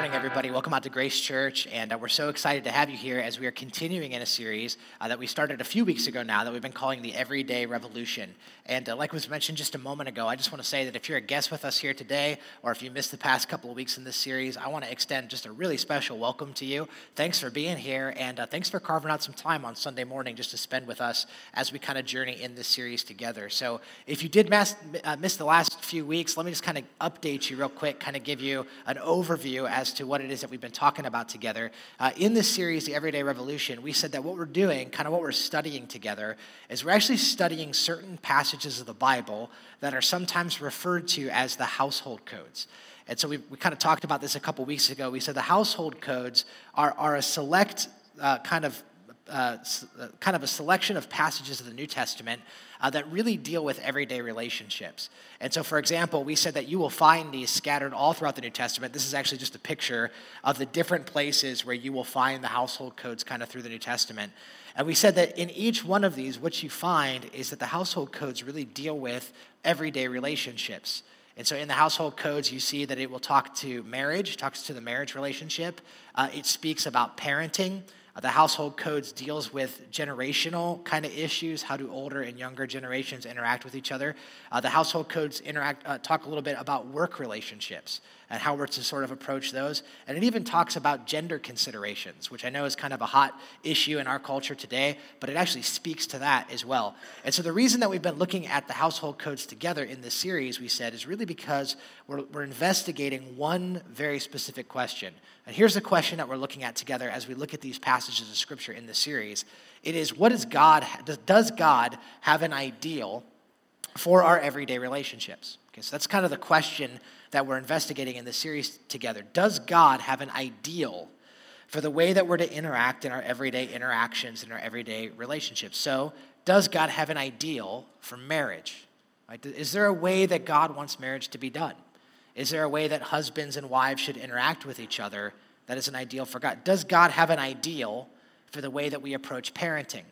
morning, everybody. Welcome out to Grace Church, and uh, we're so excited to have you here as we are continuing in a series uh, that we started a few weeks ago now that we've been calling the Everyday Revolution. And uh, like was mentioned just a moment ago, I just want to say that if you're a guest with us here today, or if you missed the past couple of weeks in this series, I want to extend just a really special welcome to you. Thanks for being here, and uh, thanks for carving out some time on Sunday morning just to spend with us as we kind of journey in this series together. So if you did uh, miss the last few weeks, let me just kind of update you real quick, kind of give you an overview as to what it is that we've been talking about together. Uh, in this series, The Everyday Revolution, we said that what we're doing, kind of what we're studying together, is we're actually studying certain passages of the Bible that are sometimes referred to as the household codes. And so we, we kind of talked about this a couple weeks ago. We said the household codes are, are a select uh, kind of uh, uh, kind of a selection of passages of the New Testament uh, that really deal with everyday relationships. And so, for example, we said that you will find these scattered all throughout the New Testament. This is actually just a picture of the different places where you will find the household codes kind of through the New Testament. And we said that in each one of these, what you find is that the household codes really deal with everyday relationships. And so in the household codes, you see that it will talk to marriage, talks to the marriage relationship. Uh, it speaks about parenting. Uh, the household codes deals with generational kind of issues. How do older and younger generations interact with each other? Uh, the household codes interact uh, talk a little bit about work relationships and how we're to sort of approach those. And it even talks about gender considerations, which I know is kind of a hot issue in our culture today, but it actually speaks to that as well. And so the reason that we've been looking at the household codes together in this series, we said, is really because we're, we're investigating one very specific question. And here's the question that we're looking at together as we look at these passages of scripture in the series. It is what is God, does God have an ideal for our everyday relationships? Okay, so that's kind of the question that we're investigating in this series together. Does God have an ideal for the way that we're to interact in our everyday interactions, in our everyday relationships? So, does God have an ideal for marriage? Is there a way that God wants marriage to be done? Is there a way that husbands and wives should interact with each other that is an ideal for God? Does God have an ideal for the way that we approach parenting?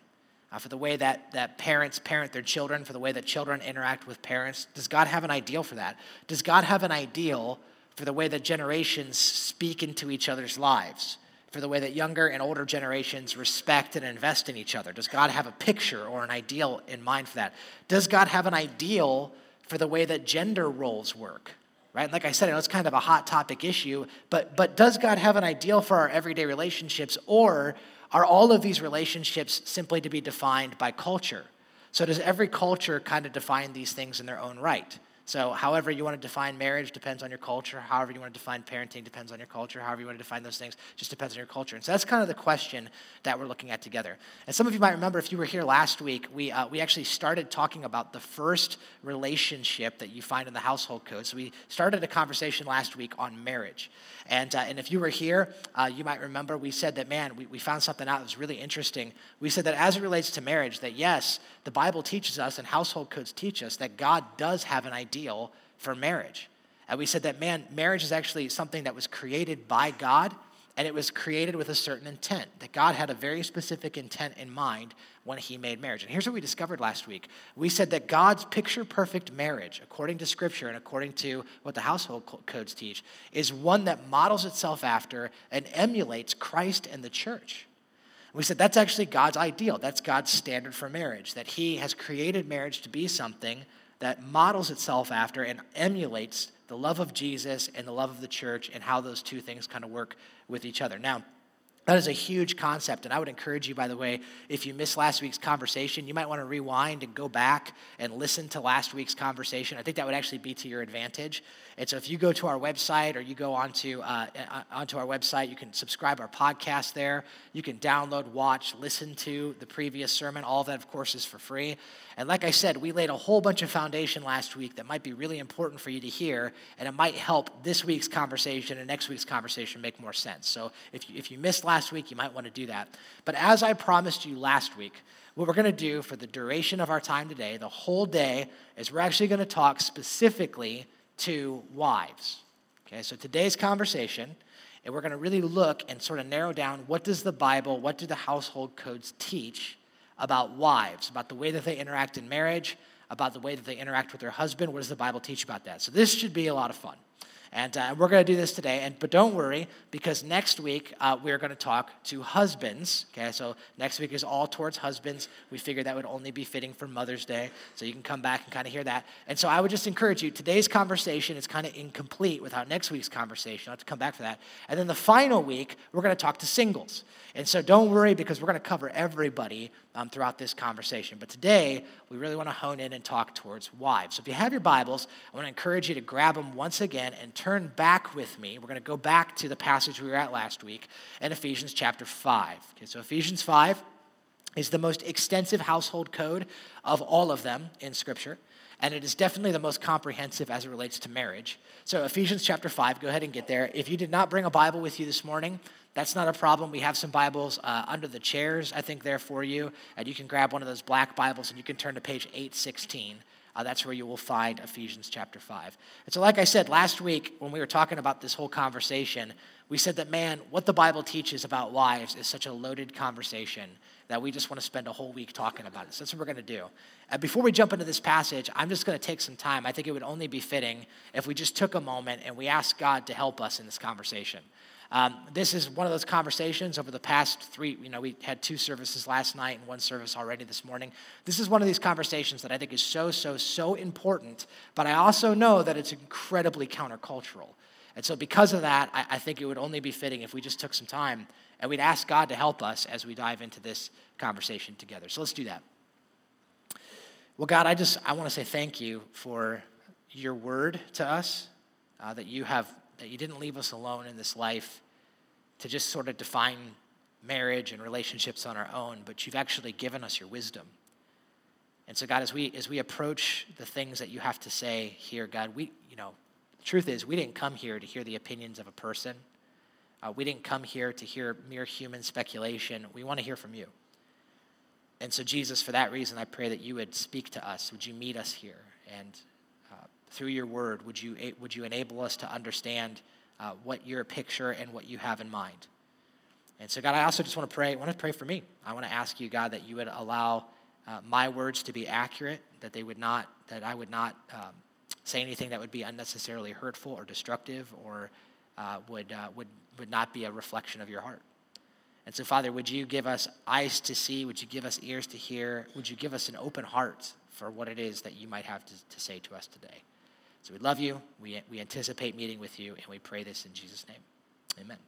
Uh, for the way that, that parents parent their children, for the way that children interact with parents? Does God have an ideal for that? Does God have an ideal for the way that generations speak into each other's lives? For the way that younger and older generations respect and invest in each other? Does God have a picture or an ideal in mind for that? Does God have an ideal for the way that gender roles work? Right? Like I said, I know it's kind of a hot topic issue, but, but does God have an ideal for our everyday relationships, or are all of these relationships simply to be defined by culture? So, does every culture kind of define these things in their own right? So, however you want to define marriage depends on your culture. However you want to define parenting depends on your culture. However you want to define those things just depends on your culture. And so that's kind of the question that we're looking at together. And some of you might remember if you were here last week, we, uh, we actually started talking about the first relationship that you find in the household code. So, we started a conversation last week on marriage. And, uh, and if you were here, uh, you might remember we said that, man, we, we found something out that was really interesting. We said that as it relates to marriage, that yes, the Bible teaches us and household codes teach us that God does have an ideal for marriage. And we said that, man, marriage is actually something that was created by God and it was created with a certain intent, that God had a very specific intent in mind when he made marriage. And here's what we discovered last week. We said that God's picture perfect marriage, according to scripture and according to what the household codes teach, is one that models itself after and emulates Christ and the church. We said that's actually God's ideal. That's God's standard for marriage, that he has created marriage to be something that models itself after and emulates the love of Jesus and the love of the church and how those two things kind of work with each other. Now, that is a huge concept. And I would encourage you, by the way, if you missed last week's conversation, you might want to rewind and go back and listen to last week's conversation. I think that would actually be to your advantage. And so if you go to our website or you go onto, uh, onto our website, you can subscribe our podcast there. You can download, watch, listen to the previous sermon. All of that, of course, is for free. And like I said, we laid a whole bunch of foundation last week that might be really important for you to hear, and it might help this week's conversation and next week's conversation make more sense. So if you, if you missed last week, you might want to do that. But as I promised you last week, what we're going to do for the duration of our time today, the whole day, is we're actually going to talk specifically to wives. Okay, so today's conversation, and we're going to really look and sort of narrow down what does the Bible, what do the household codes teach about wives, about the way that they interact in marriage, about the way that they interact with their husband. What does the Bible teach about that? So this should be a lot of fun. And uh, we're going to do this today. And, but don't worry, because next week uh, we're going to talk to husbands. Okay, so next week is all towards husbands. We figured that would only be fitting for Mother's Day. So you can come back and kind of hear that. And so I would just encourage you today's conversation is kind of incomplete without next week's conversation. I'll have to come back for that. And then the final week, we're going to talk to singles. And so don't worry because we're going to cover everybody um, throughout this conversation. But today, we really want to hone in and talk towards wives. So if you have your Bibles, I want to encourage you to grab them once again and turn back with me. We're going to go back to the passage we were at last week in Ephesians chapter 5. Okay, so Ephesians 5 is the most extensive household code of all of them in Scripture and it is definitely the most comprehensive as it relates to marriage. So, Ephesians chapter 5, go ahead and get there. If you did not bring a Bible with you this morning, that's not a problem. We have some Bibles uh, under the chairs, I think, there for you. And you can grab one of those black Bibles and you can turn to page 816. Uh, that's where you will find Ephesians chapter 5. And so, like I said last week when we were talking about this whole conversation, we said that, man, what the Bible teaches about wives is such a loaded conversation that we just want to spend a whole week talking about it. So that's what we're going to do. And before we jump into this passage, I'm just going to take some time. I think it would only be fitting if we just took a moment and we asked God to help us in this conversation. Um, this is one of those conversations over the past three, you know, we had two services last night and one service already this morning. This is one of these conversations that I think is so, so, so important, but I also know that it's incredibly countercultural. And so, because of that, I, I think it would only be fitting if we just took some time and we'd ask God to help us as we dive into this conversation together. So, let's do that. Well, God, I just I want to say thank you for your word to us, uh, that you have that you didn't leave us alone in this life to just sort of define marriage and relationships on our own, but you've actually given us your wisdom. And so, God, as we as we approach the things that you have to say here, God, we, you know, the truth is we didn't come here to hear the opinions of a person. Uh, we didn't come here to hear mere human speculation. We want to hear from you. And so, Jesus, for that reason, I pray that you would speak to us. Would you meet us here? And through your word, would you, would you enable us to understand uh, what your picture and what you have in mind? And so, God, I also just want to pray. I want to pray for me. I want to ask you, God, that you would allow uh, my words to be accurate, that they would not, that I would not um, say anything that would be unnecessarily hurtful or destructive, or uh, would uh, would would not be a reflection of your heart. And so, Father, would you give us eyes to see? Would you give us ears to hear? Would you give us an open heart for what it is that you might have to, to say to us today? So we love you. We, we anticipate meeting with you, and we pray this in Jesus' name. Amen.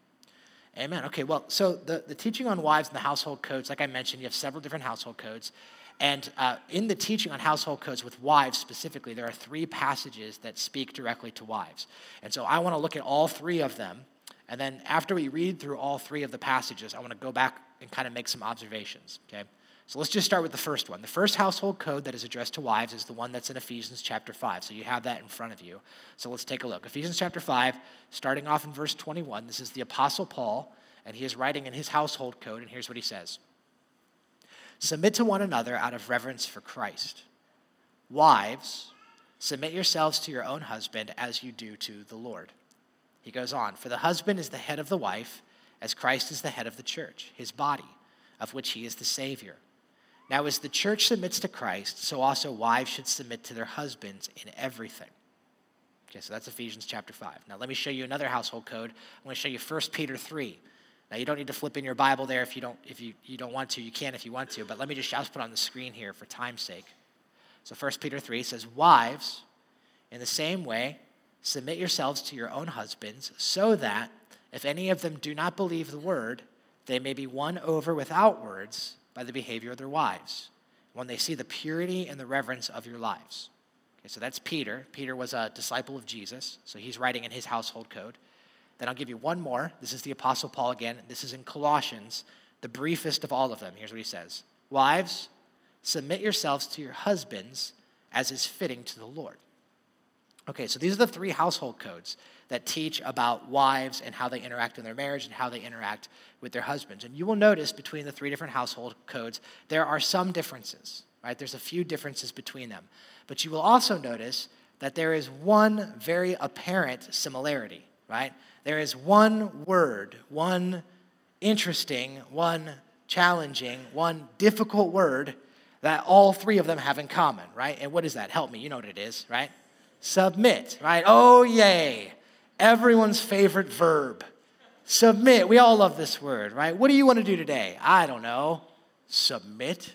Amen. Okay, well, so the, the teaching on wives and the household codes, like I mentioned, you have several different household codes. And uh, in the teaching on household codes with wives specifically, there are three passages that speak directly to wives. And so I want to look at all three of them. And then after we read through all three of the passages, I want to go back and kind of make some observations. Okay? So let's just start with the first one. The first household code that is addressed to wives is the one that's in Ephesians chapter 5. So you have that in front of you. So let's take a look. Ephesians chapter 5, starting off in verse 21. This is the Apostle Paul, and he is writing in his household code, and here's what he says Submit to one another out of reverence for Christ. Wives, submit yourselves to your own husband as you do to the Lord. He goes on, For the husband is the head of the wife, as Christ is the head of the church, his body, of which he is the Savior. Now, as the church submits to Christ, so also wives should submit to their husbands in everything. Okay, so that's Ephesians chapter 5. Now, let me show you another household code. I'm going to show you 1 Peter 3. Now, you don't need to flip in your Bible there if you don't, if you, you don't want to. You can if you want to, but let me just, I'll just put on the screen here for time's sake. So 1 Peter 3 says, Wives, in the same way, submit yourselves to your own husbands, so that if any of them do not believe the word, they may be won over without words by the behavior of their wives when they see the purity and the reverence of your lives. Okay, so that's Peter. Peter was a disciple of Jesus, so he's writing in his household code. Then I'll give you one more. This is the Apostle Paul again. This is in Colossians, the briefest of all of them. Here's what he says Wives, submit yourselves to your husbands as is fitting to the Lord. Okay, so these are the three household codes that teach about wives and how they interact in their marriage and how they interact with their husbands. And you will notice between the three different household codes, there are some differences, right? There's a few differences between them. But you will also notice that there is one very apparent similarity, right? There is one word, one interesting, one challenging, one difficult word that all three of them have in common, right? And what is that? Help me. You know what it is, right? Submit, right? Oh, yay. everyone's favorite verb. Submit. We all love this word, right? What do you want to do today? I don't know. Submit.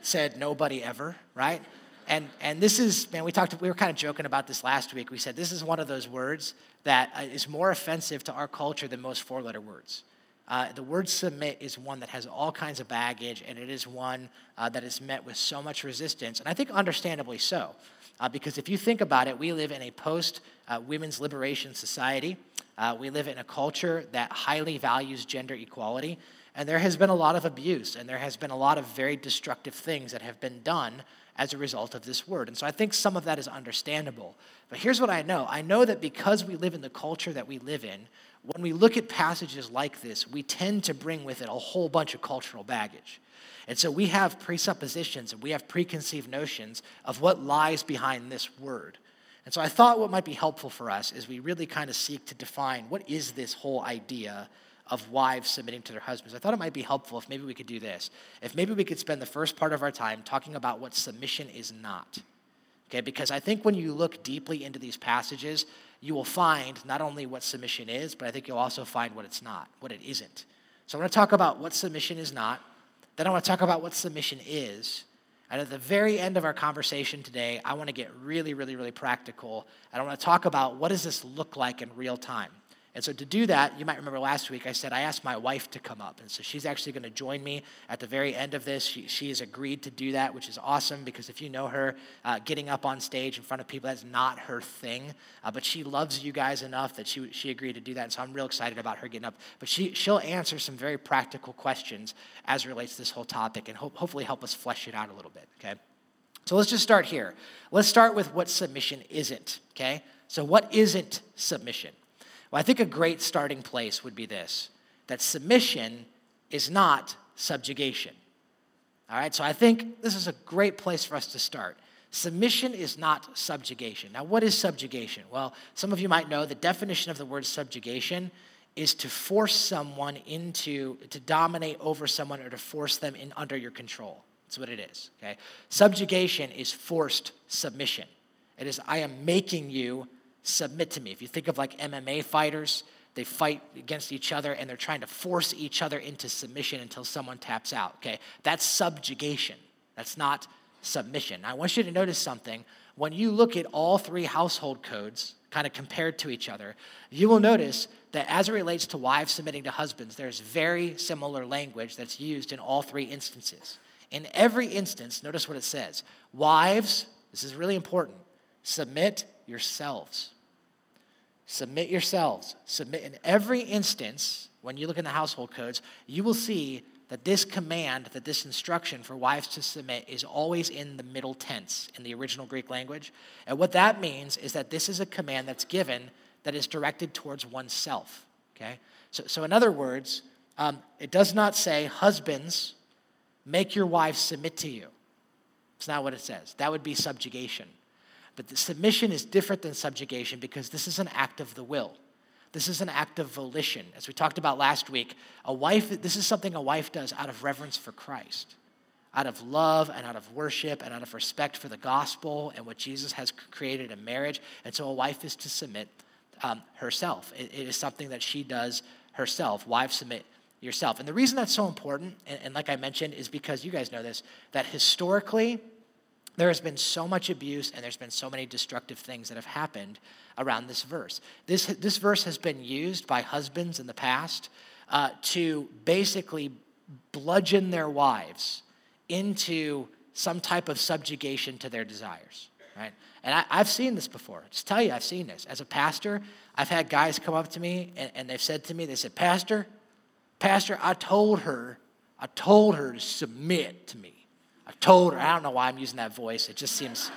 Said nobody ever, right? And and this is man, we talked we were kind of joking about this last week. We said this is one of those words that uh, more offensive to our culture than most four-letter words. Uh, the word submit is one that has all kinds of baggage, and it is one uh, that is met with so much resistance, and I think understandably so. Uh, because if you think about it, we live in a post uh, women's liberation society. Uh, we live in a culture that highly values gender equality. And there has been a lot of abuse, and there has been a lot of very destructive things that have been done as a result of this word. And so I think some of that is understandable. But here's what I know I know that because we live in the culture that we live in, when we look at passages like this, we tend to bring with it a whole bunch of cultural baggage. And so we have presuppositions and we have preconceived notions of what lies behind this word. And so I thought what might be helpful for us is we really kind of seek to define what is this whole idea of wives submitting to their husbands. I thought it might be helpful if maybe we could do this. If maybe we could spend the first part of our time talking about what submission is not. Okay, because I think when you look deeply into these passages, you will find not only what submission is, but I think you'll also find what it's not, what it isn't. So I want to talk about what submission is not, then I want to talk about what submission is. And at the very end of our conversation today, I want to get really, really, really practical. And I want to talk about what does this look like in real time. And so to do that, you might remember last week I said I asked my wife to come up. And so she's actually going to join me at the very end of this. She, she has agreed to do that, which is awesome because if you know her, uh, getting up on stage in front of people, that's not her thing. Uh, but she loves you guys enough that she, she agreed to do that. And so I'm real excited about her getting up. But she, she'll answer some very practical questions as relates to this whole topic and ho- hopefully help us flesh it out a little bit, okay? So let's just start here. Let's start with what submission isn't, okay? So, what isn't submission? Well, I think a great starting place would be this that submission is not subjugation. All right, so I think this is a great place for us to start. Submission is not subjugation. Now, what is subjugation? Well, some of you might know the definition of the word subjugation is to force someone into, to dominate over someone or to force them in under your control. That's what it is, okay? Subjugation is forced submission. It is, I am making you submit to me. If you think of like MMA fighters, they fight against each other and they're trying to force each other into submission until someone taps out. Okay, that's subjugation. That's not submission. Now, I want you to notice something. When you look at all three household codes, kind of compared to each other, you will notice that as it relates to wives submitting to husbands, there's very similar language that's used in all three instances. In every instance, notice what it says Wives, this is really important, submit yourselves. Submit yourselves. Submit in every instance, when you look in the household codes, you will see that this command, that this instruction for wives to submit is always in the middle tense in the original Greek language. And what that means is that this is a command that's given that is directed towards oneself. Okay? So, so in other words, um, it does not say, husbands, make your wives submit to you. It's not what it says. That would be subjugation. But the submission is different than subjugation because this is an act of the will. This is an act of volition. As we talked about last week, a wife, this is something a wife does out of reverence for Christ, out of love and out of worship and out of respect for the gospel and what Jesus has created in marriage. And so a wife is to submit um, herself. It, it is something that she does herself. Wives submit yourself. And the reason that's so important, and, and like I mentioned, is because you guys know this, that historically, there has been so much abuse and there's been so many destructive things that have happened around this verse. This, this verse has been used by husbands in the past uh, to basically bludgeon their wives into some type of subjugation to their desires, right? And I, have seen this before. Just tell you, I've seen this. As a pastor, I've had guys come up to me and, and they've said to me, they said, Pastor, Pastor, I told her, I told her to submit to me. Told her, I don't know why I'm using that voice. It just seems,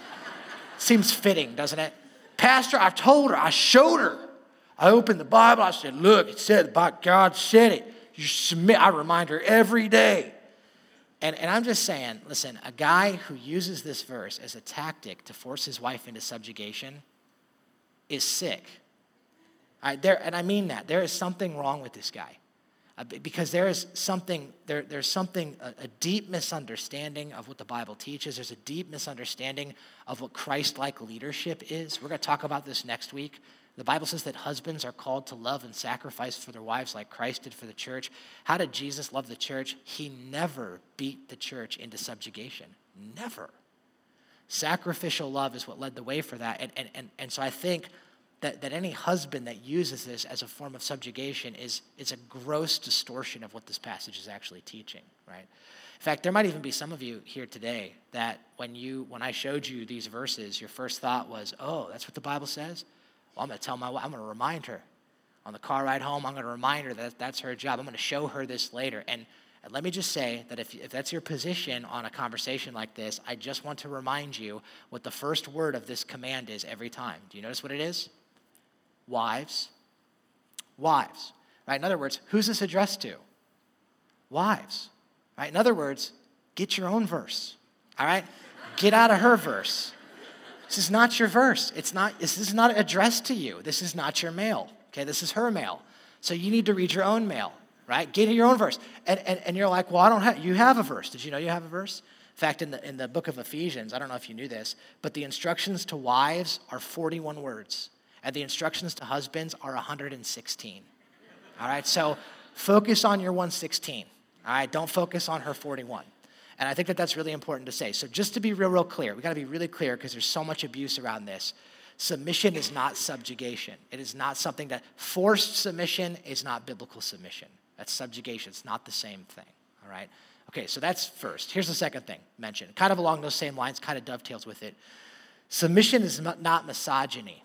seems fitting, doesn't it? Pastor, I told her, I showed her. I opened the Bible, I said, Look, it said, by God said it. You submit. I remind her every day. And, and I'm just saying, listen, a guy who uses this verse as a tactic to force his wife into subjugation is sick. I, there, and I mean that. There is something wrong with this guy. Uh, because there is something there, there's something a, a, deep misunderstanding of what the bible teaches there's a deep misunderstanding of what christ-like leadership is we're going to talk about this next week The Bible says that husbands are called to love and sacrifice for their wives like Christ did for the church. How did Jesus love the church? He never beat the church into subjugation. Never. Sacrificial love is what led the way for that. And, and, and, and so I think that, that any husband that uses this as a form of subjugation is, is a gross distortion of what this passage is actually teaching, right? In fact, there might even be some of you here today that when you when I showed you these verses, your first thought was, "Oh, that's what the Bible says." Well, I'm going to tell my wife. I'm going to remind her on the car ride home. I'm going to remind her that that's her job. I'm going to show her this later. And, and let me just say that if, if that's your position on a conversation like this, I just want to remind you what the first word of this command is every time. Do you notice what it is? Wives. Wives. Right? In other words, who's this addressed to? Wives. Right? In other words, get your own verse. All right? Get out of her verse. This is not your verse. It's not, this is not addressed to you. This is not your mail. Okay, this is her mail. So you need to read your own mail, right? Get your own verse. And, and, and you're like, well, I don't have, you have a verse. Did you know you have a verse? In fact, in the, in the book of Ephesians, I don't know if you knew this, but the instructions to wives are 41 words, and the instructions to husbands are 116. All right, so focus on your 116. All right, don't focus on her 41. And I think that that's really important to say. So, just to be real, real clear, we got to be really clear because there's so much abuse around this. Submission is not subjugation. It is not something that forced submission is not biblical submission. That's subjugation. It's not the same thing. All right? Okay, so that's first. Here's the second thing mentioned, kind of along those same lines, kind of dovetails with it. Submission is not misogyny.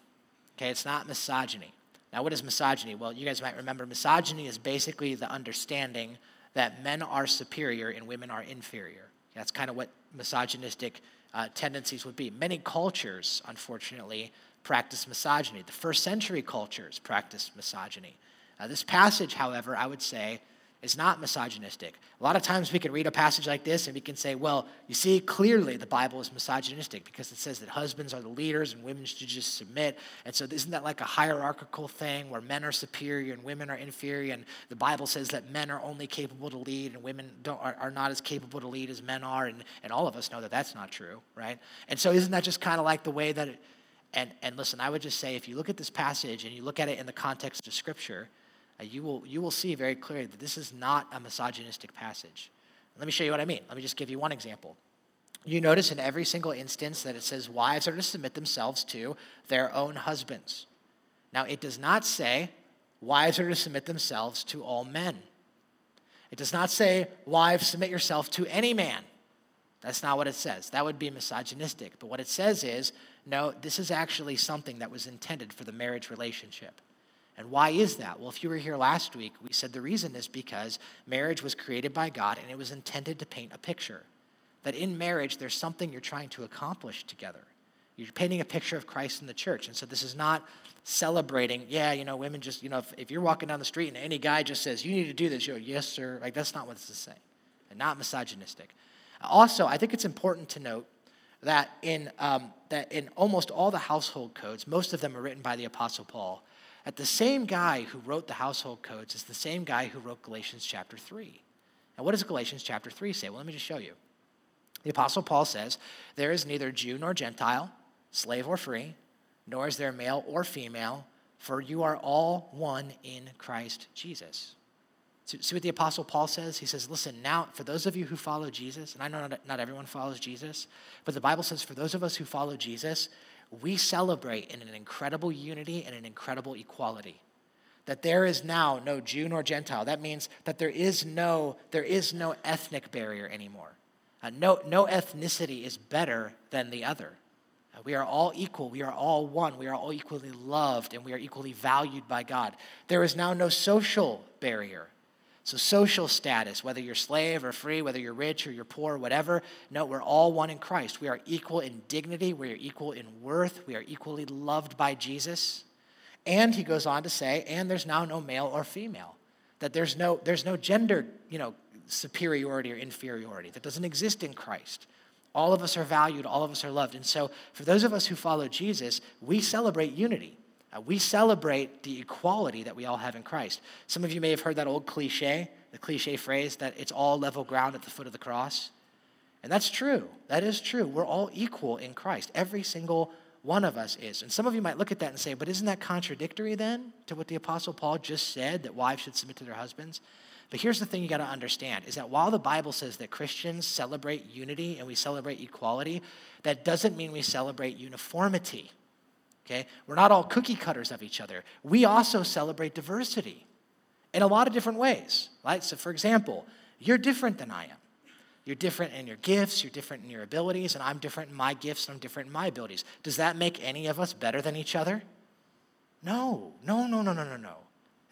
Okay, it's not misogyny. Now, what is misogyny? Well, you guys might remember misogyny is basically the understanding that men are superior and women are inferior. That's kind of what misogynistic uh, tendencies would be. Many cultures, unfortunately, practice misogyny. The first century cultures practiced misogyny. Uh, this passage, however, I would say, is not misogynistic. A lot of times we can read a passage like this and we can say, well, you see, clearly the Bible is misogynistic because it says that husbands are the leaders and women should just submit. And so isn't that like a hierarchical thing where men are superior and women are inferior? And the Bible says that men are only capable to lead and women are, are not as capable to lead as men are. And, and all of us know that that's not true, right? And so isn't that just kind of like the way that it, and, and listen, I would just say if you look at this passage and you look at it in the context of Scripture, uh, you, will, you will see very clearly that this is not a misogynistic passage. Let me show you what I mean. Let me just give you one example. You notice in every single instance that it says wives are to submit themselves to their own husbands. Now, it does not say wives are to submit themselves to all men. It does not say, wives, submit yourself to any man. That's not what it says. That would be misogynistic. But what it says is, no, this is actually something that was intended for the marriage relationship. And why is that? Well, if you were here last week, we said the reason is because marriage was created by God and it was intended to paint a picture. That in marriage, there's something you're trying to accomplish together. You're painting a picture of Christ in the church. And so this is not celebrating, yeah, you know, women just, you know, if, if you're walking down the street and any guy just says, you need to do this, you go, yes, sir. Like, that's not what this is saying. And not misogynistic. Also, I think it's important to note that in, um, that in almost all the household codes, most of them are written by the Apostle Paul that the same guy who wrote the household codes is the same guy who wrote Galatians chapter 3. Now, what does Galatians chapter 3 say? Well, let me just show you. The Apostle Paul says, There is neither Jew nor Gentile, slave or free, nor is there male or female, for you are all one in Christ Jesus. See what the Apostle Paul says? He says, Listen, now, for those of you who follow Jesus, and I know not everyone follows Jesus, but the Bible says, for those of us who follow Jesus, we celebrate in an incredible unity and an incredible equality. That there is now no Jew nor Gentile. That means that there is no, there is no ethnic barrier anymore. Uh, no, no ethnicity is better than the other. Uh, we are all equal. We are all one. We are all equally loved and we are equally valued by God. There is now no social barrier. So, social status, whether you're slave or free, whether you're rich or you're poor, whatever, no, we're all one in Christ. We are equal in dignity, we are equal in worth, we are equally loved by Jesus. And he goes on to say, and there's now no male or female. That there's no, there's no gender, you know, superiority or inferiority. That doesn't exist in Christ. All of us are valued, all of us are loved. And so, for those of us who follow Jesus, we celebrate unity. Uh, we celebrate the equality that we all have in Christ. Some of you may have heard that old cliche, the cliche phrase that it's all level ground at the foot of the cross. And that's true. That is true. We're all equal in Christ, every single one of us is. And some of you might look at that and say, but isn't that contradictory then to what the Apostle Paul just said, that wives should submit to their husbands? But here's the thing you got to understand is that while the Bible says that Christians celebrate unity and we celebrate equality, that doesn't mean we celebrate uniformity. Okay? We're not all cookie cutters of each other. We also celebrate diversity in a lot of different ways, right? So, for example, you're different than I am. You're different in your gifts, you're different in your abilities, and I'm different in my gifts, and I'm different in my abilities. Does that make any of us better than each other? No, no, no, no, no, no, no.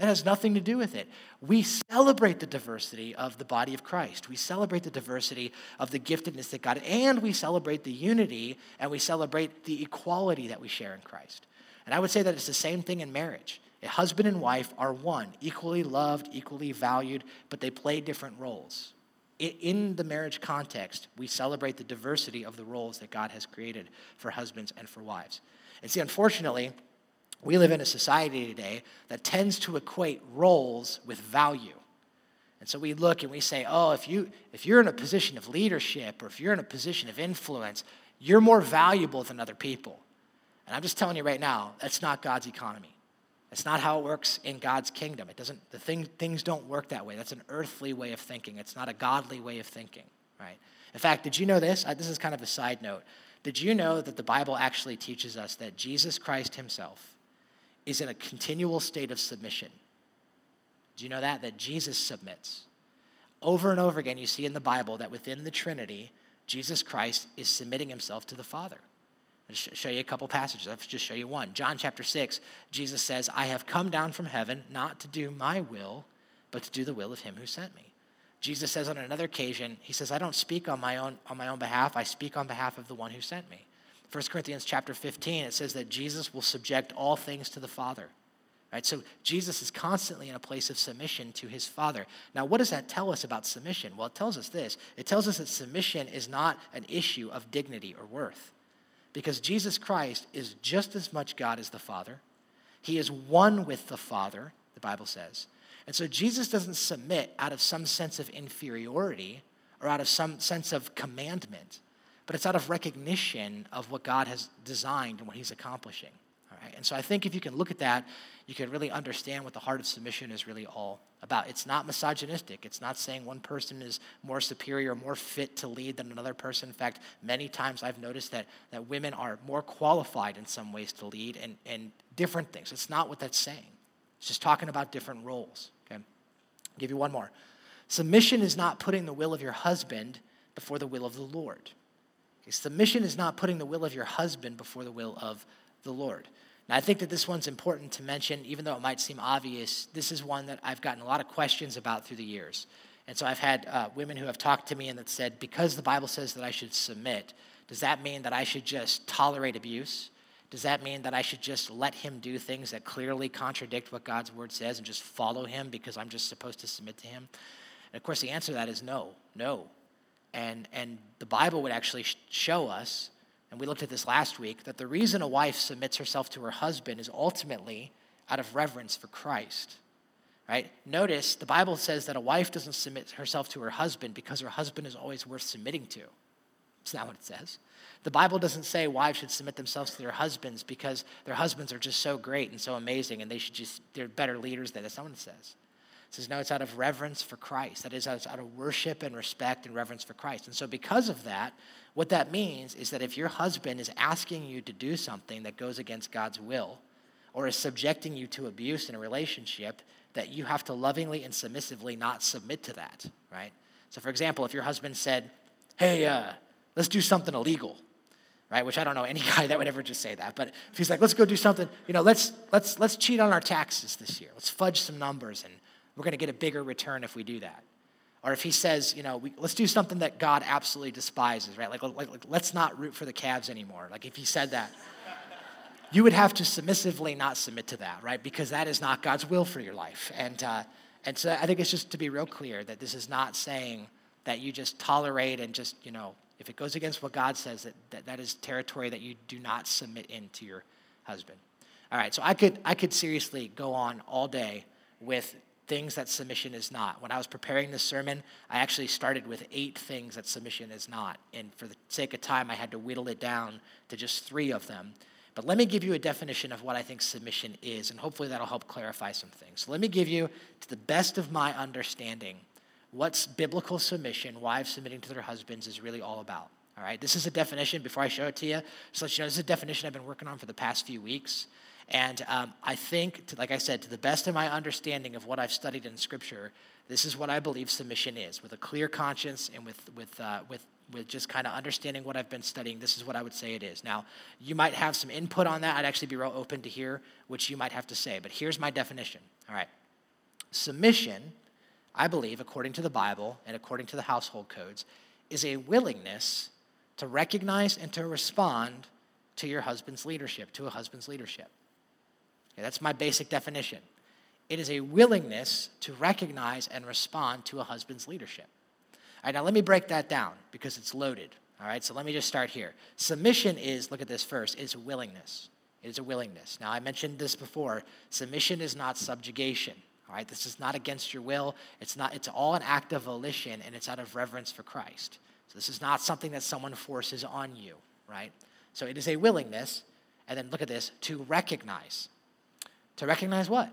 It has nothing to do with it. We celebrate the diversity of the body of Christ. We celebrate the diversity of the giftedness that God, and we celebrate the unity and we celebrate the equality that we share in Christ. And I would say that it's the same thing in marriage. A husband and wife are one, equally loved, equally valued, but they play different roles in the marriage context, we celebrate the diversity of the roles that God has created for husbands and for wives. And see, unfortunately, we live in a society today that tends to equate roles with value. And so we look and we say, oh, if, you, if you're in a position of leadership or if you're in a position of influence, you're more valuable than other people. And I'm just telling you right now, that's not God's economy. That's not how it works in God's kingdom. It doesn't, the thing, things don't work that way. That's an earthly way of thinking. It's not a godly way of thinking, right? In fact, did you know this? This is kind of a side note. Did you know that the Bible actually teaches us that Jesus Christ himself is in a continual state of submission? Do you know that? That Jesus submits. Over and over again, you see in the Bible that within the Trinity, Jesus Christ is submitting himself to the Father. I'll show you a couple passages. I'll just show you one. John chapter 6, Jesus says, I have come down from heaven not to do my will, but to do the will of him who sent me. Jesus says on another occasion, he says, I don't speak on my own, on my own behalf, I speak on behalf of the one who sent me. 1 Corinthians chapter 15, it says that Jesus will subject all things to the Father. Right? So Jesus is constantly in a place of submission to his Father. Now, what does that tell us about submission? Well, it tells us this it tells us that submission is not an issue of dignity or worth. Because Jesus Christ is just as much God as the Father. He is one with the Father, the Bible says. And so Jesus doesn't submit out of some sense of inferiority or out of some sense of commandment, but it's out of recognition of what God has designed and what he's accomplishing. All right? And so I think if you can look at that you can really understand what the heart of submission is really all about. It's not misogynistic. It's not saying one person is more superior, more fit to lead than another person. In fact, many times I've noticed that, that women are more qualified in some ways to lead and, and different things. It's not what that's saying. It's just talking about different roles. Okay? I'll give you one more. Submission is not putting the will of your husband before the will of the Lord. Okay? Submission is not putting the will of your husband before the will of the Lord. Now, I think that this one's important to mention, even though it might seem obvious. This is one that I've gotten a lot of questions about through the years. And so I've had uh, women who have talked to me and that said, because the Bible says that I should submit, does that mean that I should just tolerate abuse? Does that mean that I should just let him do things that clearly contradict what God's word says and just follow him because I'm just supposed to submit to him? And of course, the answer to that is no, no. And, and the Bible would actually show us and we looked at this last week, that the reason a wife submits herself to her husband is ultimately out of reverence for Christ. Right? Notice the Bible says that a wife doesn't submit herself to her husband because her husband is always worth submitting to. It's not what it says. The Bible doesn't say wives should submit themselves to their husbands because their husbands are just so great and so amazing and they should just, they're better leaders than it says. Says, no, it's out of reverence for Christ. That is, out of worship and respect and reverence for Christ. And so, because of that, what that means is that if your husband is asking you to do something that goes against God's will, or is subjecting you to abuse in a relationship, that you have to lovingly and submissively not submit to that, right? So, for example, if your husband said, hey, uh, let's do something illegal, right? Which I don't know any guy that would ever just say that. But if he's like, let's go do something, you know, let's let's let's cheat on our taxes this year. Let's fudge some numbers and we're going to get a bigger return if we do that. Or if he says, you know, we, let's do something that God absolutely despises, right? Like, like, like, let's not root for the Cavs anymore. Like, if he said that, you would have to submissively not submit to that, right? Because that is not God's will for your life. And, uh, and so I think it's just to be real clear that this is not saying that you just tolerate and just, you know, if it goes against what God says, that, that, that is territory that you do not submit into your husband. All right, so I could, I could seriously go on all day with things that submission is not. When I was preparing this sermon, I actually started with eight things that submission is not. And for the sake of time, I had to whittle it down to just three of them. But let me give you a definition of what I think submission is, and hopefully that'll help clarify some things. So let me give you, to the best of my understanding, what's biblical submission, wives submitting to their husbands, is really all about. All right, this is a definition. Before I show it to you, just let you know this is a definition I've been working on for the past few weeks. And um, I think, to, like I said, to the best of my understanding of what I've studied in Scripture, this is what I believe submission is. With a clear conscience and with, with, uh, with, with just kind of understanding what I've been studying, this is what I would say it is. Now, you might have some input on that. I'd actually be real open to hear what you might have to say. But here's my definition. All right. Submission, I believe, according to the Bible and according to the household codes, is a willingness to recognize and to respond to your husband's leadership, to a husband's leadership. Okay, that's my basic definition. It is a willingness to recognize and respond to a husband's leadership. All right, now let me break that down because it's loaded. All right, so let me just start here. Submission is, look at this first, is willingness. It is a willingness. Now, I mentioned this before. Submission is not subjugation. All right, this is not against your will. It's not. It's all an act of volition, and it's out of reverence for Christ. So this is not something that someone forces on you. Right. So it is a willingness, and then look at this to recognize. To recognize what?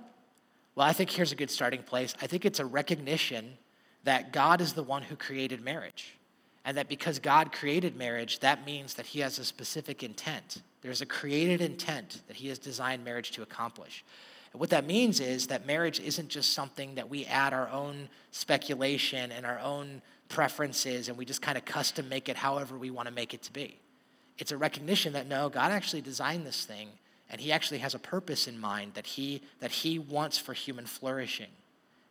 Well, I think here's a good starting place. I think it's a recognition that God is the one who created marriage. And that because God created marriage, that means that He has a specific intent. There's a created intent that He has designed marriage to accomplish. And what that means is that marriage isn't just something that we add our own speculation and our own preferences and we just kind of custom make it however we want to make it to be. It's a recognition that no, God actually designed this thing and he actually has a purpose in mind that he that he wants for human flourishing.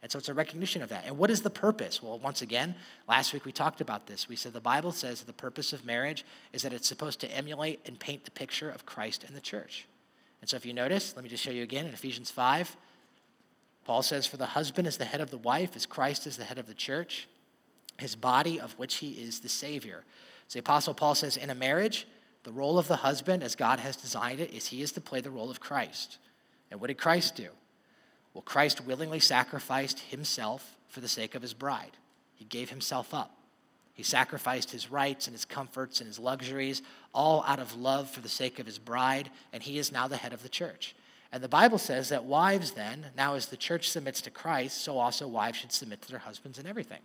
And so it's a recognition of that. And what is the purpose? Well once again last week we talked about this. We said the bible says the purpose of marriage is that it's supposed to emulate and paint the picture of christ and the church. And so if you notice let me just show you again in ephesians 5 paul says for the husband is the head of the wife as christ is the head of the church his body of which he is the savior. So the apostle paul says in a marriage the role of the husband, as God has designed it, is he is to play the role of Christ. And what did Christ do? Well, Christ willingly sacrificed himself for the sake of his bride. He gave himself up. He sacrificed his rights and his comforts and his luxuries, all out of love for the sake of his bride, and he is now the head of the church. And the Bible says that wives, then, now as the church submits to Christ, so also wives should submit to their husbands in everything.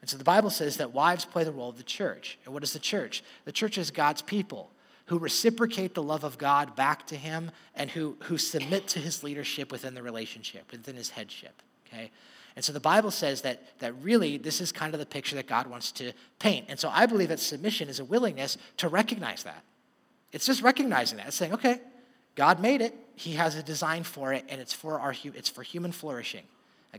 And so the Bible says that wives play the role of the church. And what is the church? The church is God's people who reciprocate the love of God back to him and who, who submit to his leadership within the relationship, within his headship. Okay? And so the Bible says that, that really this is kind of the picture that God wants to paint. And so I believe that submission is a willingness to recognize that. It's just recognizing that. It's saying, okay, God made it. He has a design for it, and it's for, our, it's for human flourishing.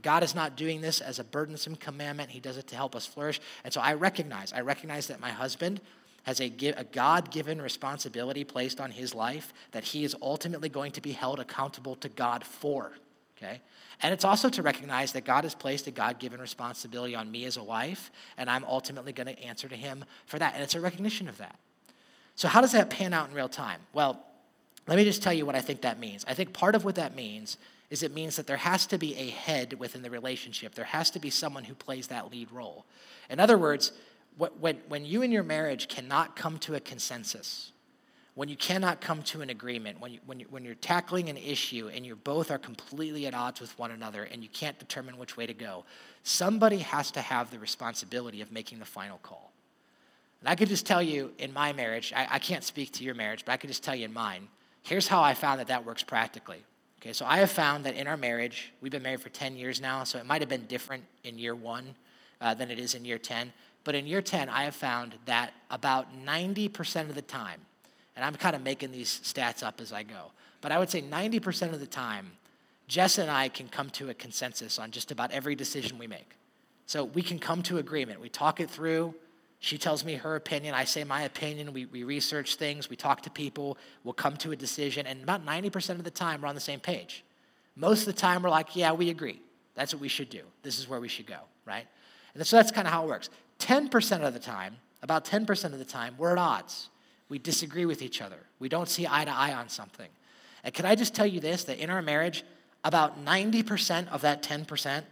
God is not doing this as a burdensome commandment. He does it to help us flourish. And so I recognize, I recognize that my husband has a, a God given responsibility placed on his life that he is ultimately going to be held accountable to God for. Okay? And it's also to recognize that God has placed a God given responsibility on me as a wife, and I'm ultimately going to answer to him for that. And it's a recognition of that. So, how does that pan out in real time? Well, let me just tell you what I think that means. I think part of what that means is it means that there has to be a head within the relationship, there has to be someone who plays that lead role. In other words, when, when you and your marriage cannot come to a consensus, when you cannot come to an agreement, when, you, when, you, when you're tackling an issue and you both are completely at odds with one another and you can't determine which way to go, somebody has to have the responsibility of making the final call. And I could just tell you in my marriage, I, I can't speak to your marriage, but I could just tell you in mine, here's how I found that that works practically. Okay, so I have found that in our marriage, we've been married for 10 years now, so it might have been different in year one uh, than it is in year 10. But in year 10, I have found that about 90% of the time, and I'm kind of making these stats up as I go, but I would say 90% of the time, Jess and I can come to a consensus on just about every decision we make. So we can come to agreement. We talk it through. She tells me her opinion. I say my opinion. We, we research things. We talk to people. We'll come to a decision. And about 90% of the time, we're on the same page. Most of the time, we're like, yeah, we agree. That's what we should do. This is where we should go, right? And so that's kind of how it works. 10% of the time, about 10% of the time, we're at odds. We disagree with each other. We don't see eye to eye on something. And can I just tell you this that in our marriage, about 90% of that 10%,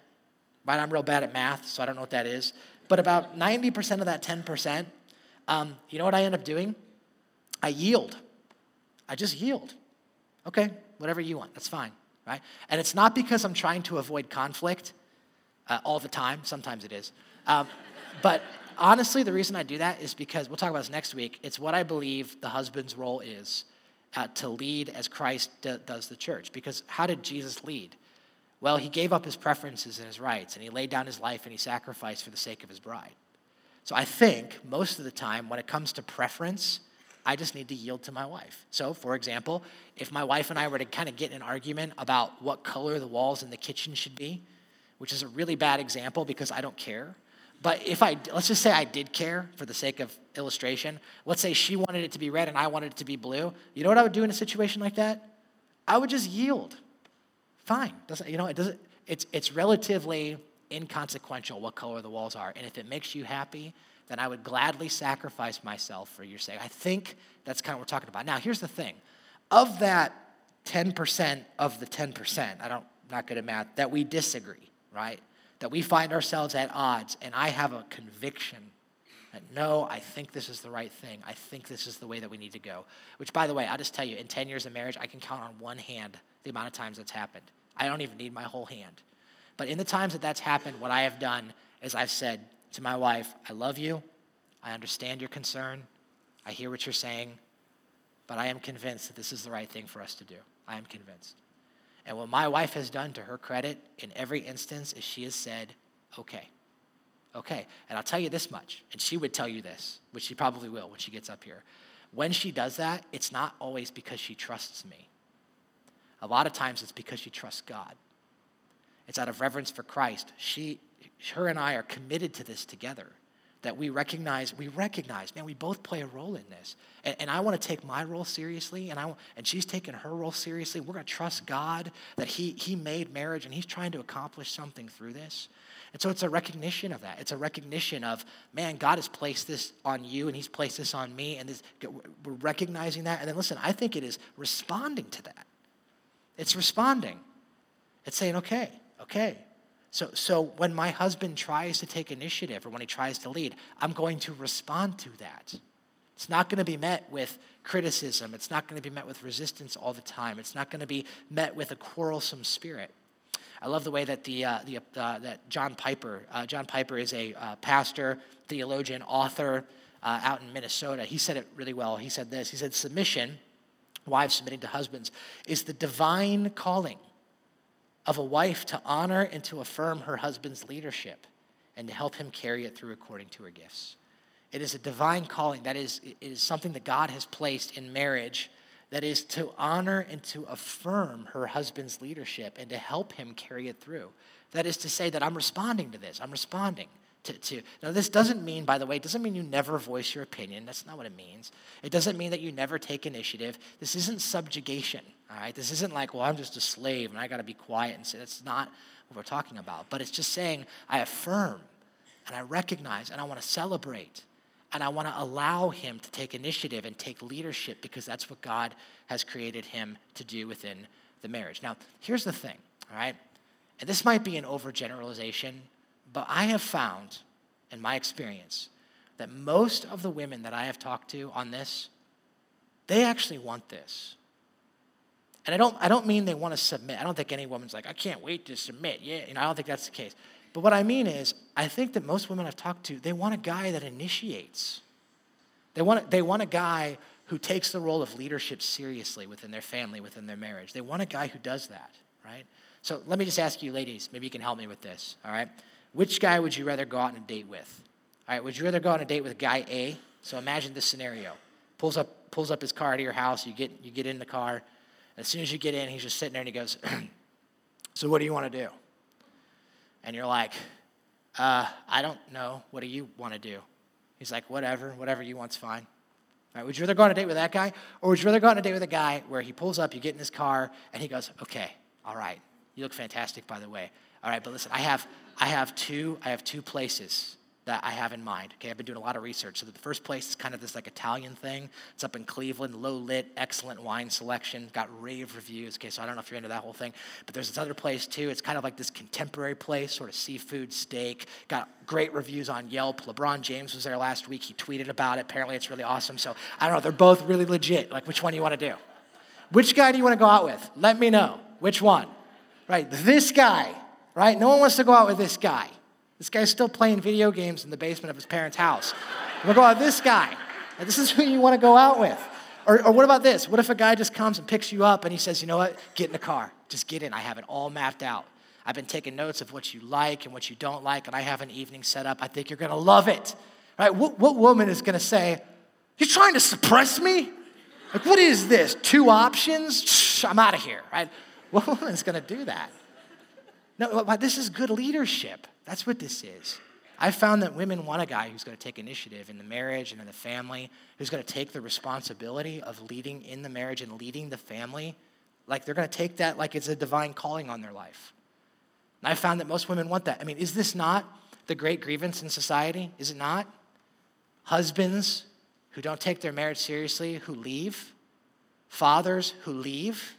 right? I'm real bad at math, so I don't know what that is, but about 90% of that 10%, um, you know what I end up doing? I yield. I just yield. Okay, whatever you want, that's fine, right? And it's not because I'm trying to avoid conflict uh, all the time. Sometimes it is. Um, but honestly, the reason I do that is because we'll talk about this next week. It's what I believe the husband's role is uh, to lead as Christ d- does the church. Because how did Jesus lead? Well, he gave up his preferences and his rights, and he laid down his life and he sacrificed for the sake of his bride. So I think most of the time, when it comes to preference, I just need to yield to my wife. So, for example, if my wife and I were to kind of get in an argument about what color the walls in the kitchen should be, which is a really bad example because I don't care. But if I, let's just say I did care for the sake of illustration. Let's say she wanted it to be red and I wanted it to be blue. You know what I would do in a situation like that? I would just yield. Fine. Doesn't, you know, it doesn't, it's, it's relatively inconsequential what color the walls are. And if it makes you happy, then I would gladly sacrifice myself for your sake. I think that's kind of what we're talking about. Now, here's the thing of that 10% of the 10%, I don't, not good at math, that we disagree, right? That we find ourselves at odds, and I have a conviction that no, I think this is the right thing. I think this is the way that we need to go. Which, by the way, I'll just tell you, in 10 years of marriage, I can count on one hand the amount of times that's happened. I don't even need my whole hand. But in the times that that's happened, what I have done is I've said to my wife, I love you. I understand your concern. I hear what you're saying. But I am convinced that this is the right thing for us to do. I am convinced. And what my wife has done to her credit in every instance is she has said, okay, okay. And I'll tell you this much, and she would tell you this, which she probably will when she gets up here. When she does that, it's not always because she trusts me. A lot of times it's because she trusts God. It's out of reverence for Christ. She, her and I are committed to this together that we recognize we recognize man we both play a role in this. And, and i want to take my role seriously and i and she's taking her role seriously. We're going to trust god that he he made marriage and he's trying to accomplish something through this. And so it's a recognition of that. It's a recognition of man god has placed this on you and he's placed this on me and this, we're recognizing that. And then listen i think it is responding to that. It's responding. It's saying okay okay so, so when my husband tries to take initiative or when he tries to lead, I'm going to respond to that. It's not going to be met with criticism. It's not going to be met with resistance all the time. It's not going to be met with a quarrelsome spirit. I love the way that the, uh, the uh, that John Piper. Uh, John Piper is a uh, pastor, theologian, author uh, out in Minnesota. He said it really well. He said this. He said, "Submission, wives submitting to husbands, is the divine calling of a wife to honor and to affirm her husband's leadership and to help him carry it through according to her gifts. It is a divine calling. That is, it is something that God has placed in marriage that is to honor and to affirm her husband's leadership and to help him carry it through. That is to say that I'm responding to this. I'm responding to, to. Now, this doesn't mean, by the way, it doesn't mean you never voice your opinion. That's not what it means. It doesn't mean that you never take initiative. This isn't subjugation. All right, this isn't like, well, I'm just a slave and I got to be quiet and say that's not what we're talking about. But it's just saying I affirm and I recognize and I want to celebrate and I want to allow him to take initiative and take leadership because that's what God has created him to do within the marriage. Now, here's the thing, all right? And this might be an overgeneralization, but I have found in my experience that most of the women that I have talked to on this, they actually want this. And I don't, I don't mean they want to submit. I don't think any woman's like, I can't wait to submit. Yeah, you know, I don't think that's the case. But what I mean is, I think that most women I've talked to, they want a guy that initiates. They want, they want a guy who takes the role of leadership seriously within their family, within their marriage. They want a guy who does that, right? So let me just ask you, ladies, maybe you can help me with this, all right? Which guy would you rather go out on a date with? All right, would you rather go on a date with guy A? So imagine this scenario. Pulls up, pulls up his car to your house, you get, you get in the car, as soon as you get in, he's just sitting there and he goes, So what do you want to do? And you're like, uh, I don't know. What do you want to do? He's like, Whatever, whatever you want's fine. All right, would you rather go on a date with that guy? Or would you rather go on a date with a guy where he pulls up, you get in his car, and he goes, Okay, all right. You look fantastic, by the way. All right, but listen, I have, I have two, I have two places that I have in mind. Okay, I've been doing a lot of research. So the first place is kind of this like Italian thing. It's up in Cleveland, low lit, excellent wine selection, got rave reviews. Okay, so I don't know if you're into that whole thing, but there's this other place too. It's kind of like this contemporary place, sort of seafood, steak. Got great reviews on Yelp. LeBron James was there last week. He tweeted about it. Apparently, it's really awesome. So I don't know. They're both really legit. Like, which one do you want to do? Which guy do you want to go out with? Let me know. Which one? Right, this guy, right? No one wants to go out with this guy. This guy's still playing video games in the basement of his parents' house. We'll go out with this guy. This is who you want to go out with. Or, or what about this? What if a guy just comes and picks you up and he says, you know what? Get in the car. Just get in. I have it all mapped out. I've been taking notes of what you like and what you don't like, and I have an evening set up. I think you're going to love it. Right? What, what woman is going to say, You're trying to suppress me? Like, what is this? Two options? Shh, I'm out of here, right? What woman is going to do that? No, this is good leadership. That's what this is. I found that women want a guy who's going to take initiative in the marriage and in the family, who's going to take the responsibility of leading in the marriage and leading the family. Like they're going to take that like it's a divine calling on their life. And I found that most women want that. I mean, is this not the great grievance in society? Is it not? Husbands who don't take their marriage seriously, who leave, fathers who leave.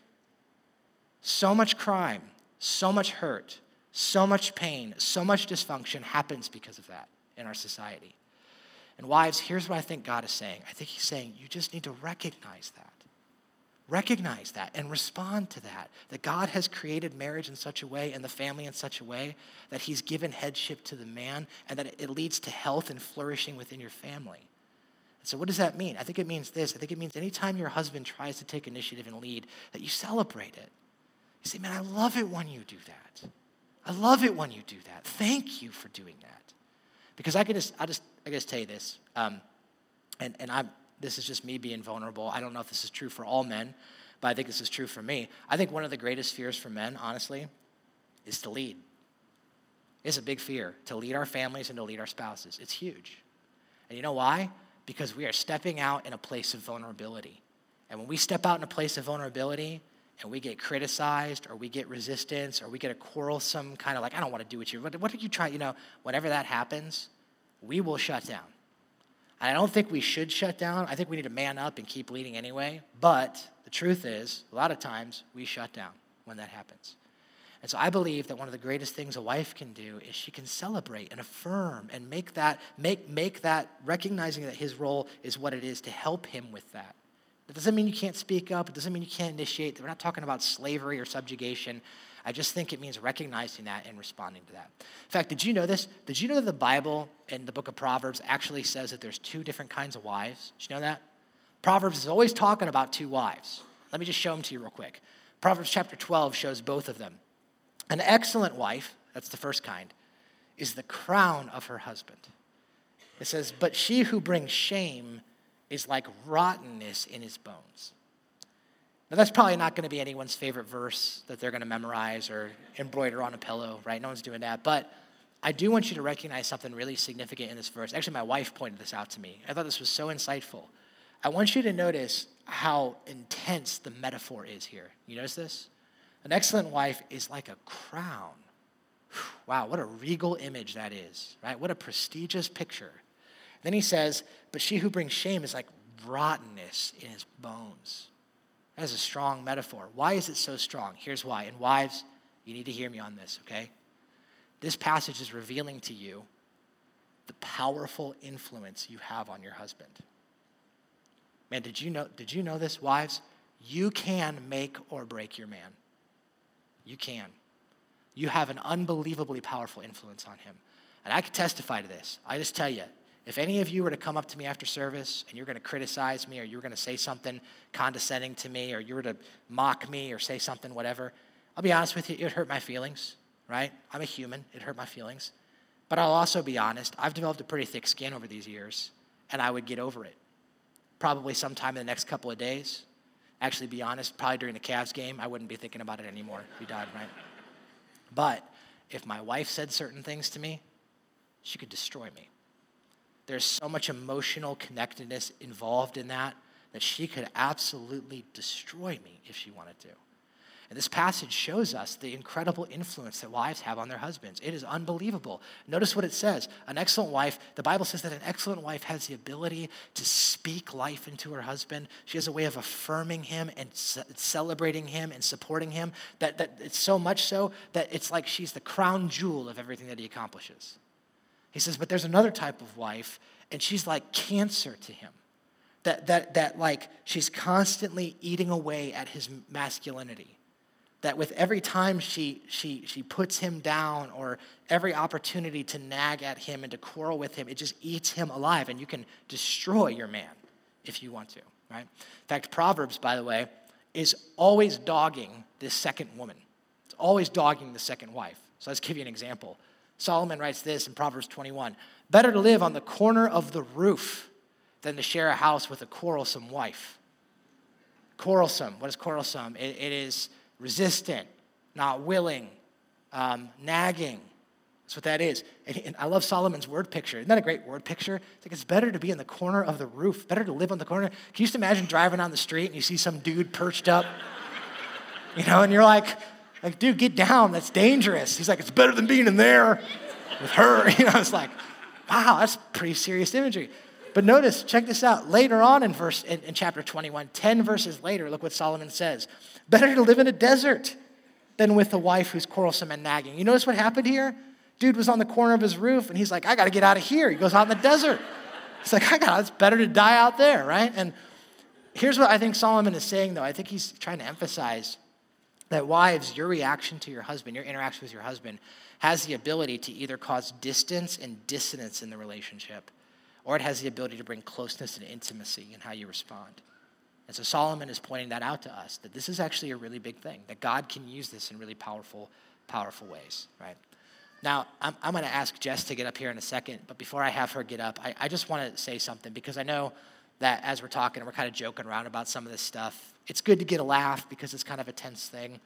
So much crime, so much hurt, so much pain, so much dysfunction happens because of that in our society. And wives, here's what I think God is saying. I think He's saying you just need to recognize that. Recognize that and respond to that. That God has created marriage in such a way and the family in such a way that He's given headship to the man and that it leads to health and flourishing within your family. So, what does that mean? I think it means this. I think it means anytime your husband tries to take initiative and lead, that you celebrate it. You say, Man, I love it when you do that. I love it when you do that. Thank you for doing that. Because I can just, I just, I just tell you this, um, and, and I'm, this is just me being vulnerable. I don't know if this is true for all men, but I think this is true for me. I think one of the greatest fears for men, honestly, is to lead. It's a big fear to lead our families and to lead our spouses. It's huge. And you know why? Because we are stepping out in a place of vulnerability. And when we step out in a place of vulnerability and we get criticized or we get resistance or we get a quarrelsome kind of like, I don't want to do what you, what, what did you try? You know, whenever that happens, we will shut down. I don't think we should shut down. I think we need to man up and keep leading anyway. But the truth is, a lot of times we shut down when that happens. And so I believe that one of the greatest things a wife can do is she can celebrate and affirm and make that, make, make that, recognizing that his role is what it is to help him with that. That doesn't mean you can't speak up. It doesn't mean you can't initiate. We're not talking about slavery or subjugation. I just think it means recognizing that and responding to that. In fact, did you know this? Did you know that the Bible in the book of Proverbs actually says that there's two different kinds of wives? Did you know that? Proverbs is always talking about two wives. Let me just show them to you real quick. Proverbs chapter 12 shows both of them. An excellent wife, that's the first kind, is the crown of her husband. It says, But she who brings shame is like rottenness in his bones. Now, that's probably not going to be anyone's favorite verse that they're going to memorize or embroider on a pillow, right? No one's doing that. But I do want you to recognize something really significant in this verse. Actually, my wife pointed this out to me. I thought this was so insightful. I want you to notice how intense the metaphor is here. You notice this? An excellent wife is like a crown. Wow, what a regal image that is, right? What a prestigious picture. Then he says, But she who brings shame is like rottenness in his bones. That is a strong metaphor. Why is it so strong? Here's why. And wives, you need to hear me on this, okay? This passage is revealing to you the powerful influence you have on your husband. Man, did you know, did you know this, wives? You can make or break your man. You can. You have an unbelievably powerful influence on him. And I can testify to this. I just tell you, if any of you were to come up to me after service and you're going to criticize me or you were going to say something condescending to me or you were to mock me or say something, whatever, I'll be honest with you, it hurt my feelings, right? I'm a human, it hurt my feelings. But I'll also be honest, I've developed a pretty thick skin over these years and I would get over it. Probably sometime in the next couple of days. Actually, be honest, probably during the Cavs game, I wouldn't be thinking about it anymore if he died, right? But if my wife said certain things to me, she could destroy me. There's so much emotional connectedness involved in that that she could absolutely destroy me if she wanted to. And this passage shows us the incredible influence that wives have on their husbands. It is unbelievable. Notice what it says. An excellent wife, the Bible says that an excellent wife has the ability to speak life into her husband. She has a way of affirming him and celebrating him and supporting him. That, that it's so much so that it's like she's the crown jewel of everything that he accomplishes. He says, but there's another type of wife, and she's like cancer to him. that, that, that like she's constantly eating away at his masculinity that with every time she, she, she puts him down or every opportunity to nag at him and to quarrel with him, it just eats him alive. And you can destroy your man if you want to, right? In fact, Proverbs, by the way, is always dogging this second woman. It's always dogging the second wife. So let's give you an example. Solomon writes this in Proverbs 21 Better to live on the corner of the roof than to share a house with a quarrelsome wife. Quarrelsome. What is quarrelsome? it, it is resistant, not willing, um, nagging. That's what that is. And, and, I love Solomon's word picture. Isn't that a great word picture? It's like it's better to be in the corner of the roof, better to live on the corner. Can you just imagine driving on the street and you see some dude perched up, you know, and you're like, like, dude, get down. That's dangerous. He's like, it's better than being in there with her. You know, it's like, wow, that's pretty serious imagery. But notice, check this out. Later on in verse in, in chapter 21, 10 verses later, look what Solomon says. Better to live in a desert than with a wife who's quarrelsome and nagging. You notice what happened here? Dude was on the corner of his roof and he's like, I got to get out of here. He goes out in the desert. He's like, I got it's better to die out there, right? And here's what I think Solomon is saying, though. I think he's trying to emphasize that wives, your reaction to your husband, your interaction with your husband, has the ability to either cause distance and dissonance in the relationship, or it has the ability to bring closeness and intimacy in how you respond. And so Solomon is pointing that out to us that this is actually a really big thing, that God can use this in really powerful, powerful ways, right? Now, I'm, I'm going to ask Jess to get up here in a second, but before I have her get up, I, I just want to say something because I know that as we're talking, and we're kind of joking around about some of this stuff. It's good to get a laugh because it's kind of a tense thing.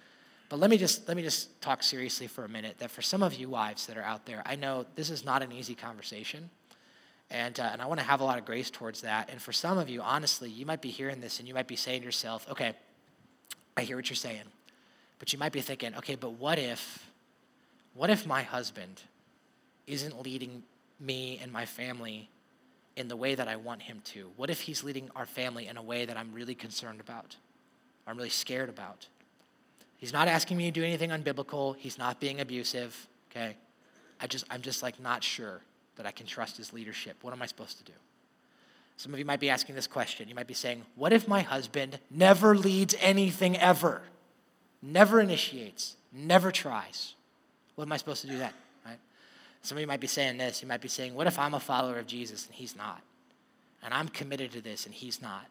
But let me just let me just talk seriously for a minute. That for some of you wives that are out there, I know this is not an easy conversation. And, uh, and I want to have a lot of grace towards that. And for some of you, honestly, you might be hearing this and you might be saying to yourself, okay, I hear what you're saying. But you might be thinking, okay, but what if, what if my husband isn't leading me and my family in the way that I want him to? What if he's leading our family in a way that I'm really concerned about? I'm really scared about? He's not asking me to do anything unbiblical. He's not being abusive, okay? I just, I'm just like not sure that I can trust his leadership. What am I supposed to do? Some of you might be asking this question. You might be saying, What if my husband never leads anything ever? Never initiates, never tries. What am I supposed to do then? Some of you might be saying this. You might be saying, What if I'm a follower of Jesus and he's not? And I'm committed to this and he's not?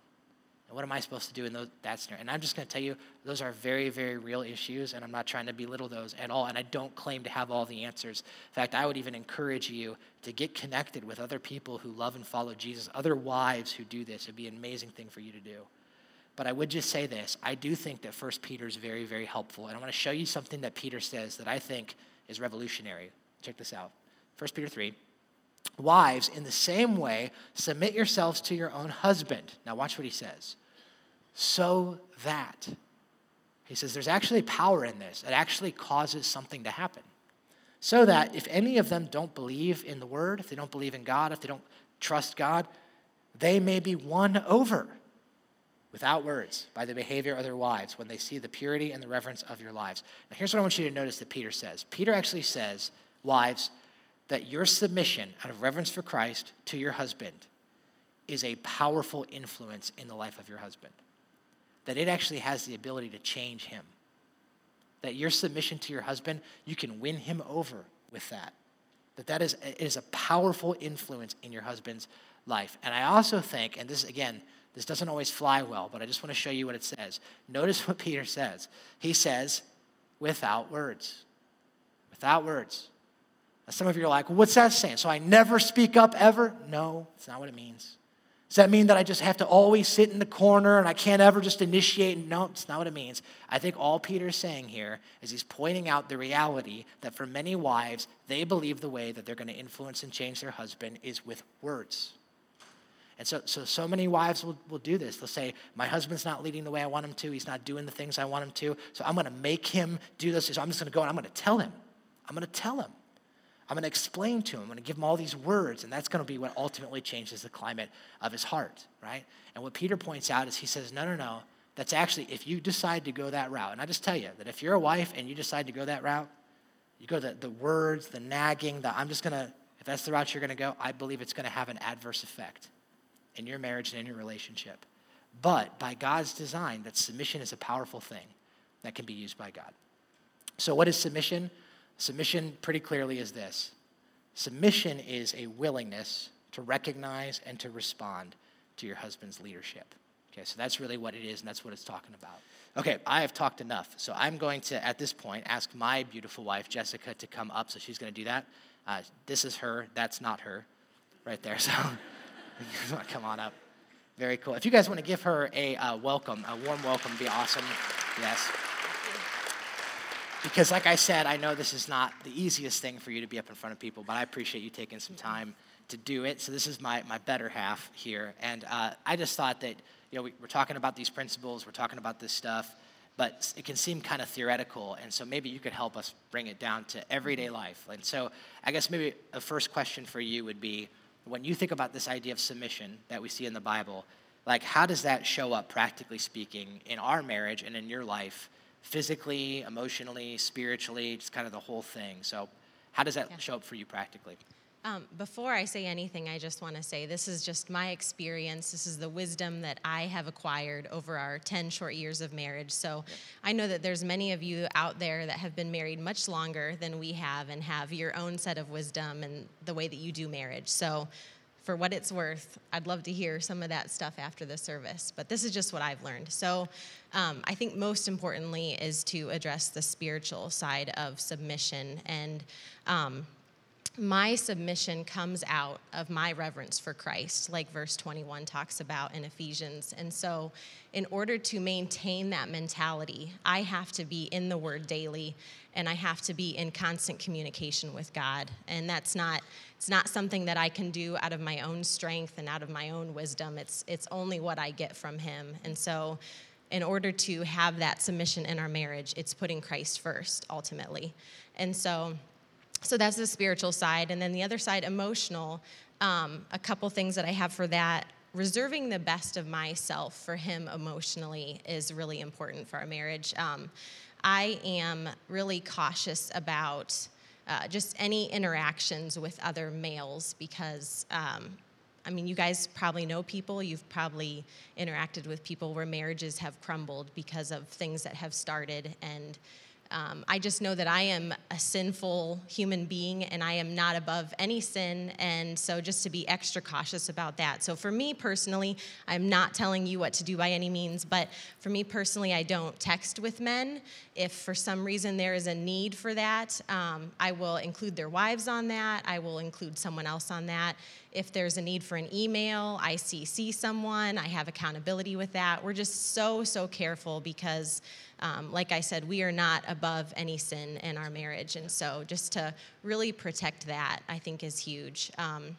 And what am I supposed to do in those, that scenario? And I'm just going to tell you, those are very, very real issues, and I'm not trying to belittle those at all. And I don't claim to have all the answers. In fact, I would even encourage you to get connected with other people who love and follow Jesus, other wives who do this. It'd be an amazing thing for you to do. But I would just say this I do think that First Peter is very, very helpful. And I want to show you something that Peter says that I think is revolutionary. Check this out First Peter 3. Wives, in the same way, submit yourselves to your own husband. Now, watch what he says so that. He says there's actually power in this. It actually causes something to happen. So that if any of them don't believe in the word, if they don't believe in God, if they don't trust God, they may be won over without words by the behavior of their wives when they see the purity and the reverence of your lives. Now, here's what I want you to notice that Peter says Peter actually says, wives, that your submission out of reverence for Christ to your husband is a powerful influence in the life of your husband that it actually has the ability to change him. That your submission to your husband, you can win him over with that. That that is, is a powerful influence in your husband's life. And I also think, and this again, this doesn't always fly well, but I just want to show you what it says. Notice what Peter says. He says, without words. Without words. Some of you are like, well, what's that saying? So I never speak up ever? No, it's not what it means. Does that mean that I just have to always sit in the corner and I can't ever just initiate? No, it's not what it means. I think all Peter's saying here is he's pointing out the reality that for many wives, they believe the way that they're going to influence and change their husband is with words. And so, so, so many wives will, will do this. They'll say, My husband's not leading the way I want him to. He's not doing the things I want him to. So I'm going to make him do this. So I'm just going to go and I'm going to tell him. I'm going to tell him. I'm going to explain to him. I'm going to give him all these words, and that's going to be what ultimately changes the climate of his heart, right? And what Peter points out is he says, no, no, no. That's actually, if you decide to go that route, and I just tell you that if you're a wife and you decide to go that route, you go the, the words, the nagging, the I'm just going to, if that's the route you're going to go, I believe it's going to have an adverse effect in your marriage and in your relationship. But by God's design, that submission is a powerful thing that can be used by God. So, what is submission? Submission, pretty clearly, is this submission is a willingness to recognize and to respond to your husband's leadership. Okay, so that's really what it is, and that's what it's talking about. Okay, I have talked enough. So I'm going to, at this point, ask my beautiful wife, Jessica, to come up. So she's going to do that. Uh, this is her. That's not her right there. So come on up. Very cool. If you guys want to give her a uh, welcome, a warm welcome, be awesome. Yes. Because, like I said, I know this is not the easiest thing for you to be up in front of people, but I appreciate you taking some time to do it. So this is my, my better half here. And uh, I just thought that you know, we, are talking about these principles, we're talking about this stuff, but it can seem kind of theoretical. And so maybe you could help us bring it down to everyday life. And so I guess maybe a first question for you would be when you think about this idea of submission that we see in the Bible, like how does that show up, practically speaking, in our marriage and in your life, physically, emotionally, spiritually, just kind of the whole thing? So, how does that yeah. show up for you practically? Um, before I say anything, I just want to say this is just my experience. This is the wisdom that I have acquired over our 10 short years of marriage. So I know that there's many of you out there that have been married much longer than we have and have your own set of wisdom and the way that you do marriage. So for what it's worth, I'd love to hear some of that stuff after the service. But this is just what I've learned. So um, I think most importantly is to address the spiritual side of submission and um, my submission comes out of my reverence for Christ, like verse 21 talks about in Ephesians. And so, in order to maintain that mentality, I have to be in the Word daily and I have to be in constant communication with God. And that's not it's not something that I can do out of my own strength and out of my own wisdom. It's it's only what I get from him. And so in order to have that submission in our marriage, it's putting Christ first ultimately. And so so that's the spiritual side. And then the other side, emotional, um, a couple things that I have for that. Reserving the best of myself for him emotionally is really important for our marriage. Um, I am really cautious about uh, just any interactions with other males because, um, I mean, you guys probably know people, you've probably interacted with people where marriages have crumbled because of things that have started and um, I just know that I am a sinful human being and I am not above any sin. And so just to be extra cautious about that. So for me personally, I'm not telling you what to do by any means, but for me personally, I don't text with men. If for some reason there is a need for that, um, I will include their wives on that. I will include someone else on that. If there's a need for an email, I CC someone. I have accountability with that. We're just so, so careful because um, like I said, we are not above any sin in our marriage. And so just to really protect that, I think is huge. Um,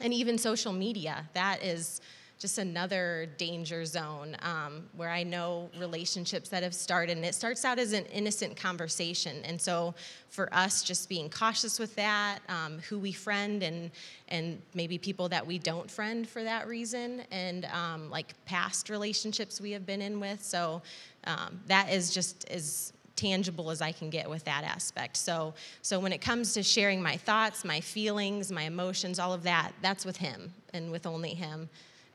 and even social media, that is just another danger zone um, where I know relationships that have started, and it starts out as an innocent conversation. And so, for us, just being cautious with that, um, who we friend, and and maybe people that we don't friend for that reason, and um, like past relationships we have been in with. So um, that is just as tangible as I can get with that aspect. So, so when it comes to sharing my thoughts, my feelings, my emotions, all of that, that's with him and with only him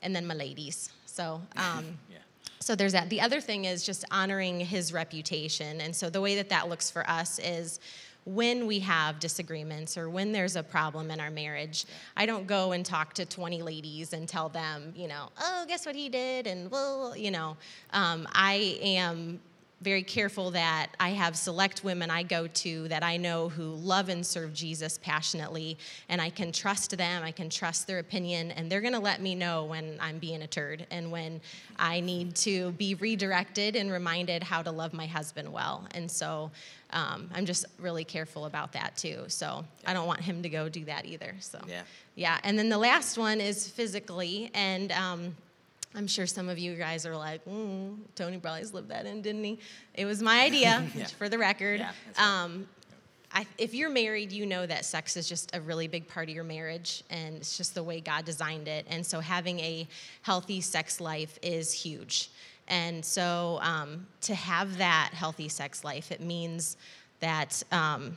and then my ladies. So, um, yeah. so there's that. The other thing is just honoring his reputation. And so the way that that looks for us is when we have disagreements or when there's a problem in our marriage, I don't go and talk to 20 ladies and tell them, you know, oh, guess what he did? And, well, you know, um, I am very careful that I have select women I go to that I know who love and serve Jesus passionately, and I can trust them, I can trust their opinion, and they're gonna let me know when I'm being a turd and when I need to be redirected and reminded how to love my husband well. And so um, I'm just really careful about that too. So I don't want him to go do that either. So yeah, yeah. And then the last one is physically, and um, I'm sure some of you guys are like, mm, Tony probably lived that in, didn't he? It was my idea, yeah. for the record. Yeah, um, I, if you're married, you know that sex is just a really big part of your marriage, and it's just the way God designed it. And so, having a healthy sex life is huge. And so, um, to have that healthy sex life, it means that um,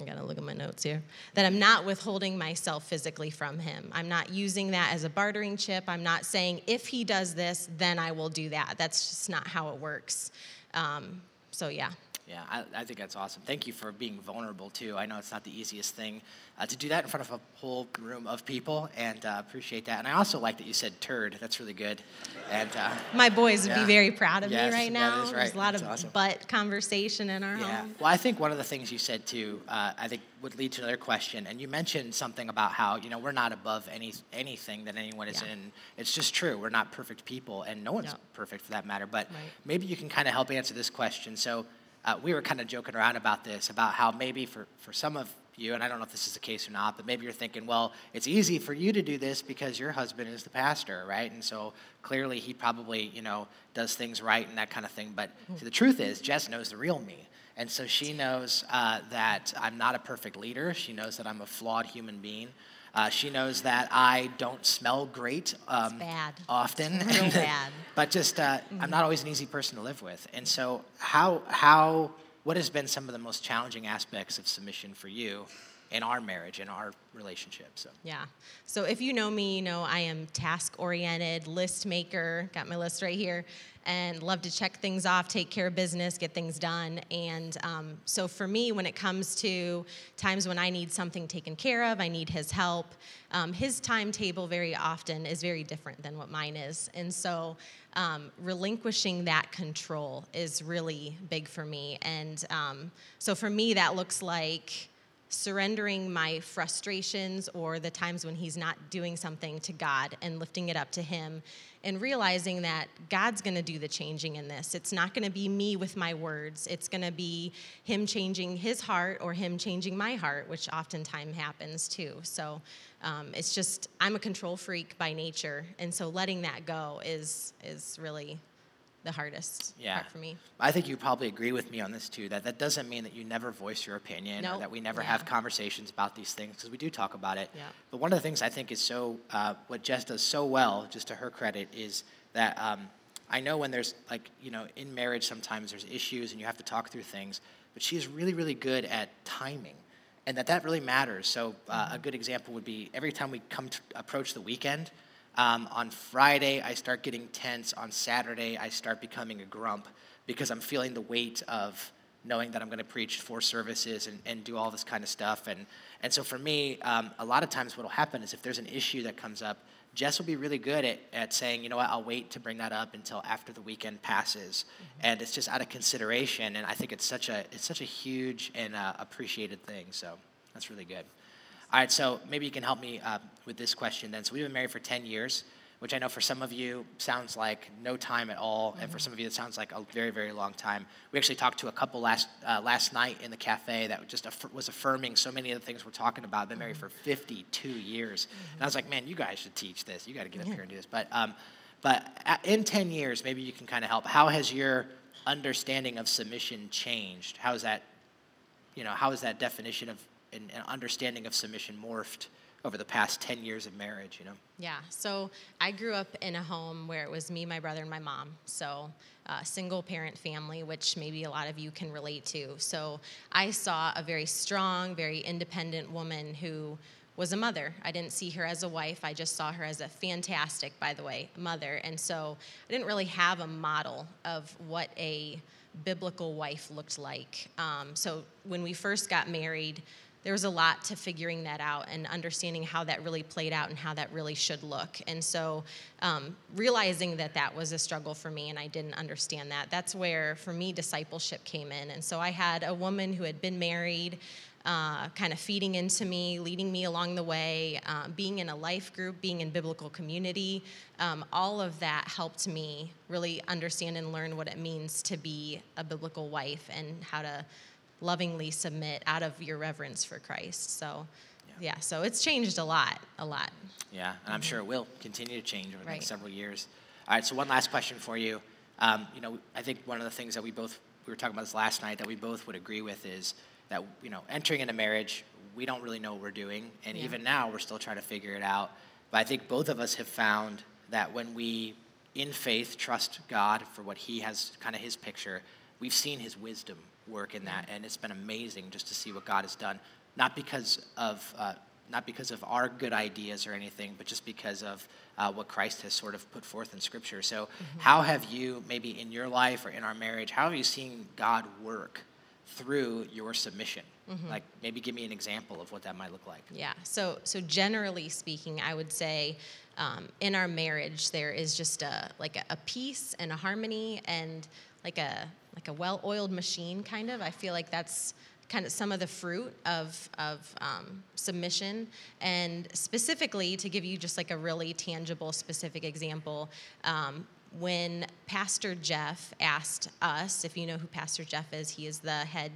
I gotta look at my notes here. That I'm not withholding myself physically from him. I'm not using that as a bartering chip. I'm not saying if he does this, then I will do that. That's just not how it works. Um, so yeah. Yeah, I, I, think that's awesome. Thank you for being vulnerable too. I know it's not the easiest thing uh, to do that in front of a whole room of people, and uh, appreciate that. And I also like that you said "turd." That's really good. And uh, my boys would yeah. be very proud of yes, me right now. Right. There's a lot that's of awesome. butt conversation in our yeah. home. Well, I think one of the things you said too, uh, I think would lead to another question. And you mentioned something about how you know we're not above any anything that anyone is Yeah. in. It's just true. We're not perfect people, and no one's Yeah. perfect for that matter. But Right. maybe you can kind of help answer this question. So uh, we were kind of joking around about this, about how maybe for, for some of you, and I don't know if this is the case or not, but maybe you're thinking, well, it's easy for you to do this because your husband is the pastor, right? And so clearly he probably, you know, does things right and that kind of thing. But see, the truth is, Jess knows the real me. And so she knows uh, that I'm not a perfect leader. She knows that I'm a flawed human being. Uh, she knows that I don't smell great um, often. It's real bad. but just uh, I'm not always an easy person to live with. And so how how what has been some of the most challenging aspects of submission for you in our marriage in our relationship? So Yeah. So if you know me, you know I am task oriented, list maker, got my list right here, and love to check things off, take care of business, get things done. And um, so for me, when it comes to times when I need something taken care of, I need his help, um, his timetable very often is very different than what mine is. And so um, relinquishing that control is really big for me. And um, so for me, that looks like surrendering my frustrations or the times when he's not doing something to God and lifting it up to him and realizing that God's going to do the changing in this. It's not going to be me with my words. It's going to be him changing his heart or him changing my heart, which oftentimes happens too. So um, it's just I'm a control freak by nature, and so letting that go is is really the hardest yeah, part for me. I think you probably agree with me on this too. That that doesn't mean that you never voice your opinion or that we never Yeah. have conversations about these things because we do talk about it. Yeah. But one of the things I think is so uh, what Jess does so well, just to her credit, is that um, I know when there's like you know in marriage sometimes there's issues and you have to talk through things, but she's really really good at timing. And that that really matters. So uh, a good example would be every time we come to approach the weekend, um, on Friday, I start getting tense. On Saturday, I start becoming a grump because I'm feeling the weight of knowing that I'm going to preach four services and, and do all this kind of stuff. And, and so for me, um, a lot of times what will happen is if there's an issue that comes up, Jess will be really good at, at saying, you know what, I'll wait to bring that up until after the weekend passes. And it's just out of consideration. And I think it's such a, it's such a huge and uh, appreciated thing. So that's really good. All right, so maybe you can help me uh, with this question then. So we've been married for 10 years, which I know for some of you sounds like no time at all, and for some of you it sounds like a very, very long time. We actually talked to a couple last uh, last night in the cafe that just aff- was affirming so many of the things we're talking about. Been married for 52 years, and I was like, man, you guys should teach this. You got to get up here and do this. But um, but in 10 years, maybe you can kind of help. How has your understanding of submission changed? How is that you know, how has that definition of and, and understanding of submission morphed over the past 10 years of marriage, you know? Yeah, so I grew up in a home where it was me, my brother, and my mom. So, uh, single parent family, which maybe a lot of you can relate to. So, I saw a very strong, very independent woman who was a mother. I didn't see her as a wife, I just saw her as a fantastic, by the way, mother. And so, I didn't really have a model of what a biblical wife looked like. Um, so, when we first got married, there was a lot to figuring that out and understanding how that really played out and how that really should look. And so, um, realizing that that was a struggle for me and I didn't understand that, that's where, for me, discipleship came in. And so, I had a woman who had been married. Uh, kind of feeding into me, leading me along the way, uh, being in a life group, being in biblical community, um, all of that helped me really understand and learn what it means to be a biblical wife and how to lovingly submit out of your reverence for Christ. So, yeah, so it's changed a lot, a lot. Yeah, and I'm sure it will continue to change over the next several years. All right, so one last question for you. Um, you know, I think one of the things that we both, we were talking about this last night, that we both would agree with is that, you know, entering into marriage, we don't really know what we're doing. And Yeah. even now, we're still trying to figure it out. But I think both of us have found that when we, in faith, trust God for what He has, kind of His picture, we've seen His wisdom work in that, and it's been amazing just to see what God has done. Not because of uh, not because of our good ideas or anything, but just because of uh, what Christ has sort of put forth in Scripture. So, mm-hmm. how have you, maybe in your life or in our marriage, how have you seen God work through your submission? Mm-hmm. Like, maybe give me an example of what that might look like. Yeah. So, so generally speaking, I would say um, in our marriage there is just a like a, a peace and a harmony and like a like a well-oiled machine, kind of. I feel like that's kind of some of the fruit of, of um, submission. And specifically, to give you just like a really tangible, specific example, um, when Pastor Jeff asked us, if you know who Pastor Jeff is, he is the head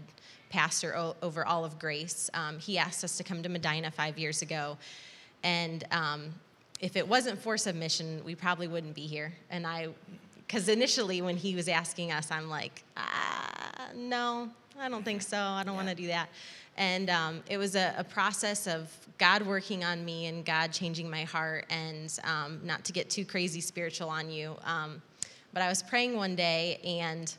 pastor o- over all of Grace. Um, he asked us to come to Medina five years ago. And um, if it wasn't for submission, we probably wouldn't be here. And I, because initially when he was asking us, I'm like, ah, no, I don't think so. I don't yeah. want to do that. And um, it was a, a, process of God working on me and God changing my heart, and um, not to get too crazy spiritual on you. Um, but I was praying one day, and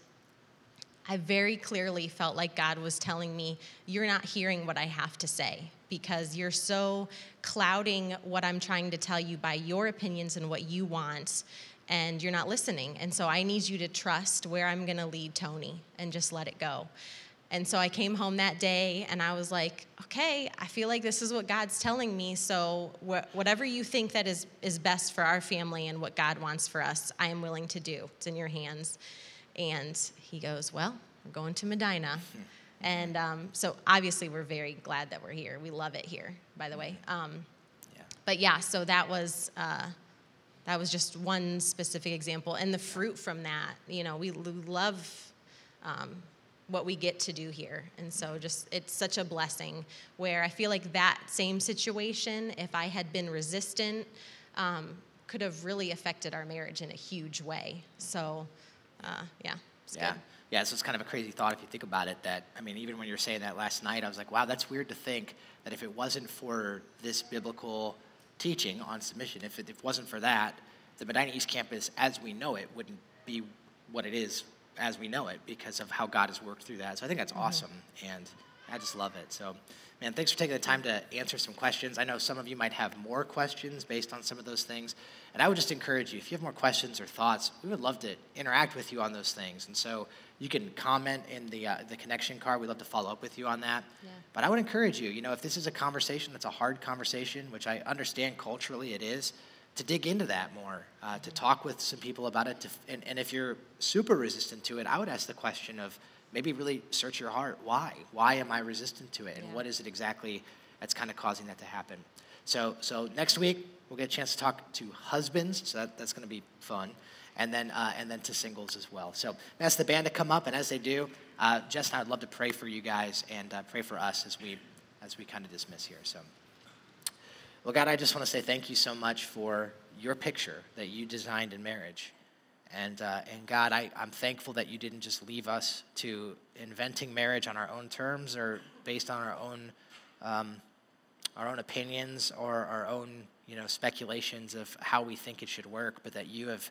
I very clearly felt like God was telling me, You're not hearing what I have to say because you're so clouding what I'm trying to tell you by your opinions and what you want, and you're not listening. And so I need you to trust where I'm going to lead Tony and just let it go. And so I came home that day and I was like, okay, I feel like this is what God's telling me. So wh- whatever you think that is, is best for our family and what God wants for us, I am willing to do. It's in your hands. And he goes, well, we're going to Medina. And um, so obviously we're very glad that we're here. We love it here, by the way. Um, yeah. But yeah, so that was. Uh, that was just one specific example and the fruit from that you know we love um, what we get to do here. And so just it's such a blessing where I feel like that same situation, if I had been resistant, um, could have really affected our marriage in a huge way. So uh, yeah, yeah. Good. Yeah, so it's kind of a crazy thought if you think about it. That I mean, even when you were saying that last night, I was like, wow, that's weird to think that if it wasn't for this biblical teaching on submission, if it, if it wasn't for that, the Medina East Campus, as we know it, wouldn't be what it is as we know it because of how God has worked through that. So I think that's mm-hmm. awesome, and I just love it. So, man, thanks for taking the time to answer some questions. I know some of you might have more questions based on some of those things, and I would just encourage you if you have more questions or thoughts, we would love to interact with you on those things. And so you can comment in the uh, the connection card. We'd love to follow up with you on that. Yeah. But I would encourage you, you know, if this is a conversation that's a hard conversation, which I understand culturally it is to dig into that more, uh, to talk with some people about it. To, and, and if you're super resistant to it, I would ask the question of maybe really search your heart. Why? Why am I resistant to it? And yeah. what is it exactly that's kind of causing that to happen? So, so next week we'll get a chance to talk to husbands. So that, that's going to be fun, and then uh, and then to singles as well. So ask the band to come up, and as they do, uh, Jess and I would love to pray for you guys and uh, pray for us as we as we kind of dismiss here. So. Well, God, I just want to say thank you so much for your picture that you designed in marriage. And, uh, and God, I, I'm thankful that you didn't just leave us to inventing marriage on our own terms or based on our own, um, our own opinions or our own you know, speculations of how we think it should work, but that you have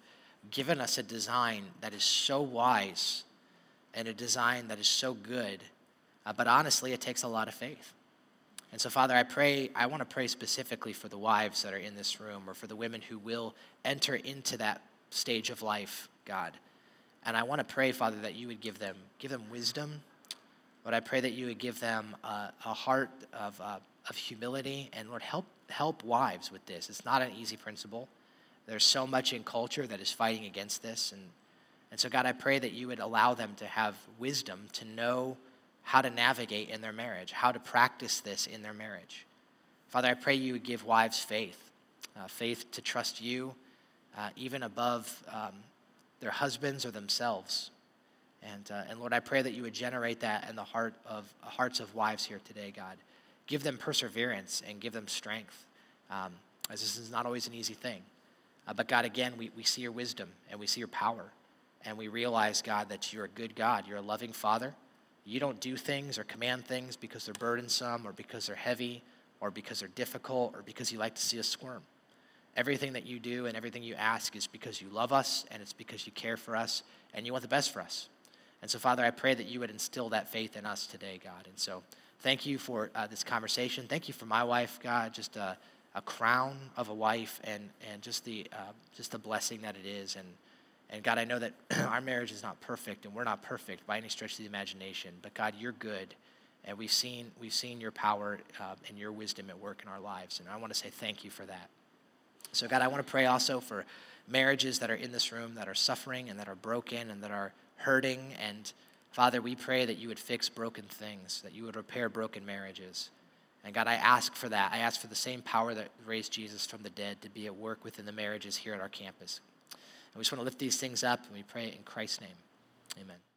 given us a design that is so wise and a design that is so good. Uh, but honestly, it takes a lot of faith. And so, Father, I pray, I want to pray specifically for the wives that are in this room or for the women who will enter into that stage of life, God. And I want to pray, Father, that you would give them, give them wisdom. But I pray that you would give them a, a heart of, uh, of humility. And Lord, help, help wives with this. It's not an easy principle. There's so much in culture that is fighting against this. And, and so, God, I pray that you would allow them to have wisdom to know how to navigate in their marriage, how to practice this in their marriage. Father, I pray you would give wives faith, uh, faith to trust you uh, even above um, their husbands or themselves. And, uh, and Lord, I pray that you would generate that in the heart of hearts of wives here today, God. Give them perseverance and give them strength, um, as this is not always an easy thing. Uh, but God, again, we, we see your wisdom and we see your power. And we realize, God, that you're a good God. You're a loving Father. You don't do things or command things because they're burdensome or because they're heavy or because they're difficult or because you like to see us squirm. Everything that you do and everything you ask is because you love us and it's because you care for us and you want the best for us. And so, Father, I pray that you would instill that faith in us today, God. And so, thank you for uh, this conversation. Thank you for my wife, God, just a, a crown of a wife and, and just, the, uh, just the blessing that it is. And, and God, I know that our marriage is not perfect and we're not perfect by any stretch of the imagination, but God, you're good. And we've seen, we've seen your power uh, and your wisdom at work in our lives. And I want to say thank you for that. So, God, I want to pray also for marriages that are in this room that are suffering and that are broken and that are hurting. And Father, we pray that you would fix broken things, that you would repair broken marriages. And God, I ask for that. I ask for the same power that raised Jesus from the dead to be at work within the marriages here at our campus. And we just want to lift these things up and we pray in Christ's name. Amen.